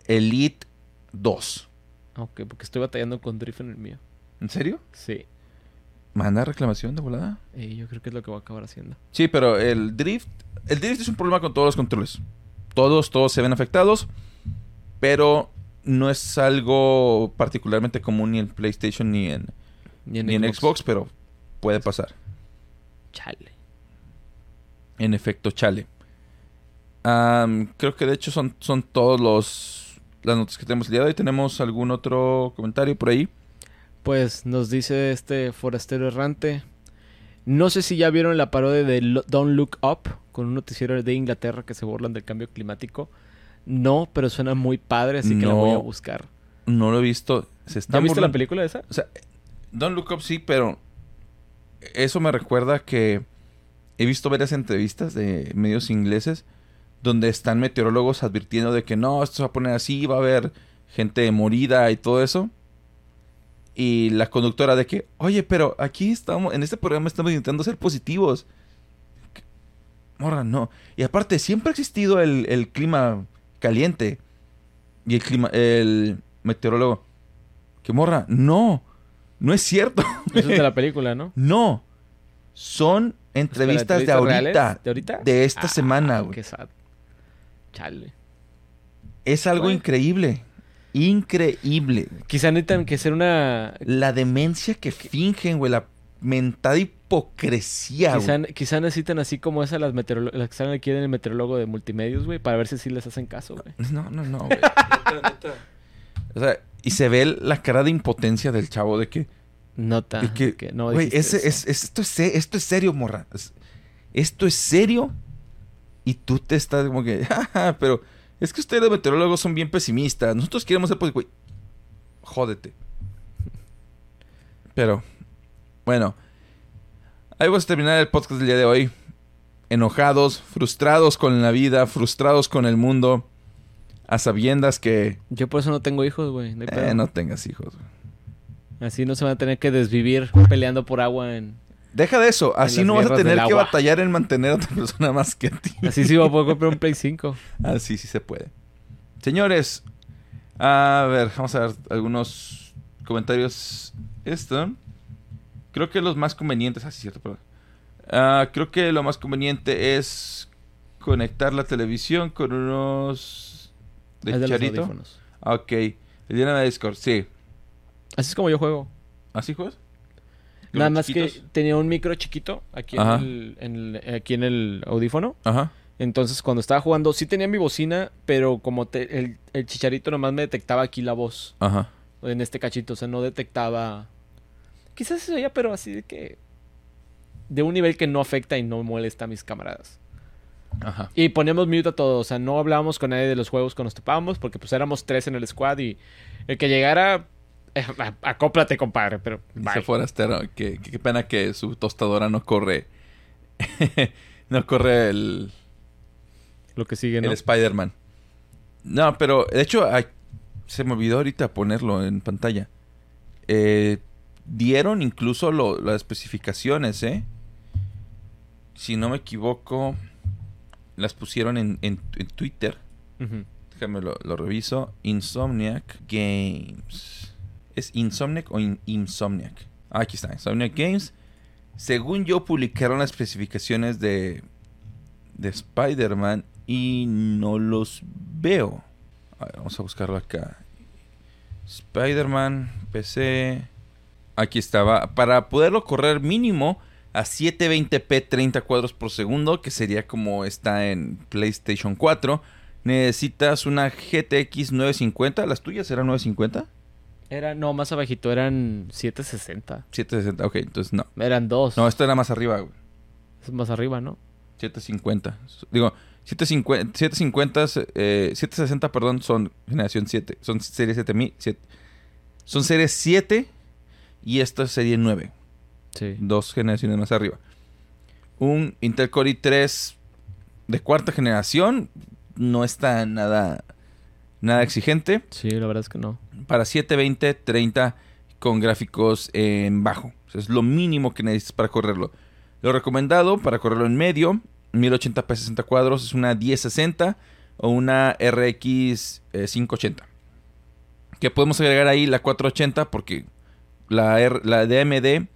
Elite 2. Ok, porque estoy batallando con drift en el mío. ¿En serio? Sí. ¿Manda reclamación de volada? Y yo creo que es lo que voy a acabar haciendo. Sí, pero el drift, el drift es un problema con todos los controles. Todos, todos se ven afectados, pero no es algo particularmente común ni en PlayStation ni en, ni en Xbox, pero puede pasar. Chale. En efecto, chale. Creo que de hecho son, son todos los las notas que tenemos el día de hoy. ¿Tenemos algún otro comentario por ahí? Pues nos dice este forastero errante. No sé si ya vieron la parodia de Don't Look Up con un noticiero de Inglaterra que se burlan del cambio climático. No, pero suena muy padre, así que la voy a buscar. No lo he visto. Se ¿Ya están viste la película esa? O sea, Don't Look Up sí, pero eso me recuerda que he visto varias entrevistas de medios ingleses donde están meteorólogos advirtiendo de que no, esto se va a poner así, va a haber gente morida y todo eso. Y la conductora de que, oye, pero aquí estamos, en este programa estamos intentando ser positivos. Morra, no. Y aparte, siempre ha existido el, el clima caliente. Y el clima, el meteorólogo. Que morra, no. No es cierto. Eso es de la película, ¿no? No. Son entrevistas de ¿entrevistas ahorita. ¿De ahorita? De esta Ah, semana, güey. Qué sad. Chale. Es algo increíble. Increíble. Quizá necesitan que ser una... La demencia que fingen, güey. La mentada hipocresía, Quizá, güey. quizá necesitan así como esa las, las que están aquí en el meteorólogo de multimedios, güey, para ver si sí les hacen caso, güey. No, no, no, güey. Neta, neta. O sea, y se ve la cara de impotencia del chavo de que... Nota. de que, que no güey, dijiste ese- es, es- esto, es, esto es serio, morra. Es- esto es serio. Y tú te estás como que... "Jaja, pero es que ustedes los meteorólogos son bien pesimistas. Nosotros queremos ser positivos. Güey, jódete. Pero, bueno. Ahí vamos a terminar el podcast del día de hoy. Enojados, frustrados con la vida, frustrados con el mundo. A sabiendas que... Yo por eso no tengo hijos, güey. no eh, no tengas hijos. güey. Así no se van a tener que desvivir peleando por agua en... Deja de eso. Así no vas a tener que batallar en mantener a otra persona más que a ti. Así sí voy a poder comprar un Play 5. Así sí se puede. Señores, a ver, vamos a ver algunos comentarios. Esto. Creo que los más convenientes. Ah, sí, cierto, perdón. Ah, creo que lo más conveniente es conectar la televisión con unos. de Es de los. Ah, Ok. El de Discord, sí. Así es como yo juego. ¿Así juegas? Nada ¿Los más chiquitos? que tenía un micro chiquito aquí en, el, en el- aquí en el audífono. Ajá. Entonces cuando estaba jugando sí tenía mi bocina, pero como te- el, el chicharito nomás me detectaba aquí la voz Ajá. en este cachito. O sea, no detectaba... Quizás eso ya, pero así de que... De un nivel que no afecta y no molesta a mis camaradas. Ajá. Y poníamos mute a todos, o sea, no hablábamos con nadie de los juegos que nos topábamos, porque pues éramos tres en el squad y el que llegara, acóplate, compadre, pero Dice bye. Forastero, qué pena que su tostadora no corre. no corre el, lo que sigue, el. Spider-Man. No, pero de hecho, ay, se me olvidó ahorita ponerlo en pantalla. Eh, dieron incluso lo- las especificaciones, ¿eh? Si no me equivoco, las pusieron en, en- en Twitter. Déjame lo, lo reviso. Insomniac Games. ¿Es Insomniac o In- Insomniac? Ah, aquí está, Insomniac Games. Según yo, publicaron las especificaciones de, de Spider-Man y no los veo. A ver, vamos a buscarlo acá. Spider-Man, PC. Aquí estaba. Para poderlo correr mínimo a 720p 30 cuadros por segundo, que sería como está en PlayStation 4, necesitas una GTX 950. ¿Las tuyas eran 950? Era, no, más abajito, eran 760. 760, ok, entonces no. Eran dos. No, esto era más arriba, güey. Es más arriba, ¿no? 750. Digo, 750, 750 eh, 760, perdón, son generación 7. Son serie 7000. siete- Son serie 7 y esta es serie 9. Sí. Dos generaciones más arriba. Un Intel Core i3 de cuarta generación no está nada, nada exigente. Sí, la verdad es que no. Para 720, 30 con gráficos en bajo. O sea, es lo mínimo que necesitas para correrlo. Lo recomendado para correrlo en medio, 1080p 60 cuadros, es una 1060 o una RX eh, 580. Que podemos agregar ahí la 480 porque la, R- la DMD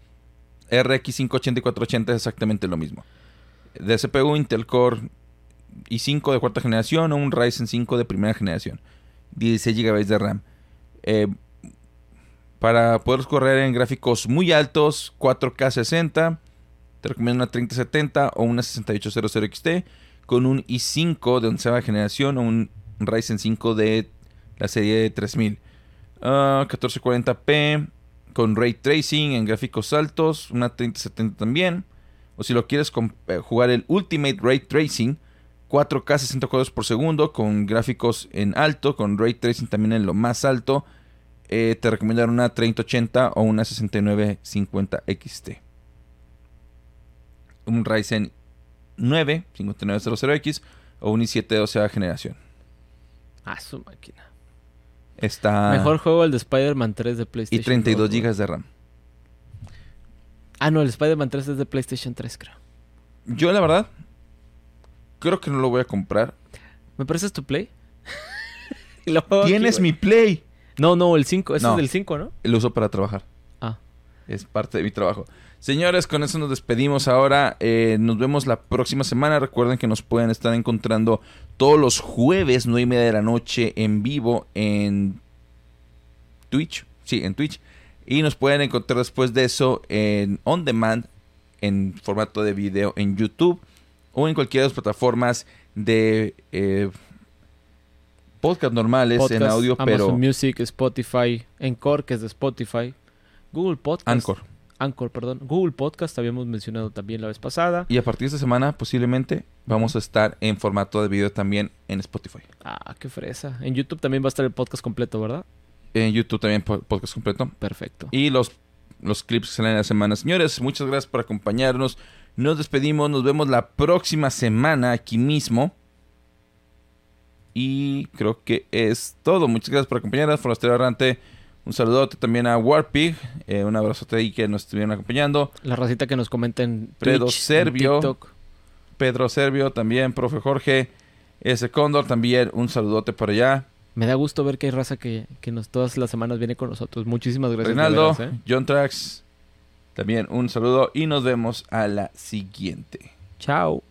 RX 580 y 480 es exactamente lo mismo. De CPU Intel Core i5 de cuarta generación o un Ryzen 5 de primera generación. 16 GB de RAM. Eh, para poder correr en gráficos muy altos, 4K 60, te recomiendo una 3070 o una 6800 XT con un i5 de onceava generación o un Ryzen 5 de la serie 3000. Ah, 1440p con ray tracing en gráficos altos, una 3070 también. O si lo quieres eh, jugar el Ultimate Ray Tracing, 4K 60 cuadros por segundo, con gráficos en alto, con Ray Tracing también en lo más alto, eh, te recomiendo una 3080 o una 6950 XT. Un Ryzen 9 5900X o un i7 de 12 generación. Ah, su máquina. Está... Mejor juego el de Spider-Man 3 de PlayStation. Y 32 GB de RAM. Ah, no, el Spider-Man 3 es de PlayStation 3, creo. Yo, la verdad, creo que no lo voy a comprar. ¿Me prestas tu Play? Tienes mi Play. No, no, el 5. Ese es del 5, ¿no? Lo uso para trabajar. Ah. Es parte de mi trabajo. Señores, con eso nos despedimos ahora. Eh, nos vemos la próxima semana. Recuerden que nos pueden estar encontrando todos los jueves, 9 y media de la noche, en vivo en Twitch. Sí, en Twitch. Y nos pueden encontrar después de eso en On Demand, en formato de video en YouTube o en cualquiera de las plataformas de eh, podcast normales en audio, Amazon pero. Music, Spotify, Encore, que es de Spotify, Google Podcast. Anchor. Anchor, perdón. Google Podcast habíamos mencionado también la vez pasada. Y a partir de esta semana, posiblemente, vamos a estar en formato de video también en Spotify. Ah, qué fresa. En YouTube también va a estar el podcast completo, ¿verdad? En YouTube también podcast completo. Perfecto. Y los, los clips que salen en la semana. Señores, muchas gracias por acompañarnos. Nos despedimos. Nos vemos la próxima semana aquí mismo. Y creo que es todo. Muchas gracias por acompañarnos. Forastero Errante. Un saludote también a Warpig. Eh, un abrazote ahí que nos estuvieron acompañando. La racita que nos comenta en Pedro Servio. Pedro Servio también. Profe Jorge. Ese Cóndor también. Un saludote por allá. Me da gusto ver que hay raza que, que nos, todas las semanas viene con nosotros. Muchísimas gracias. Reinaldo, ¿eh? John Trax, también un saludo y nos vemos a la siguiente. Chao.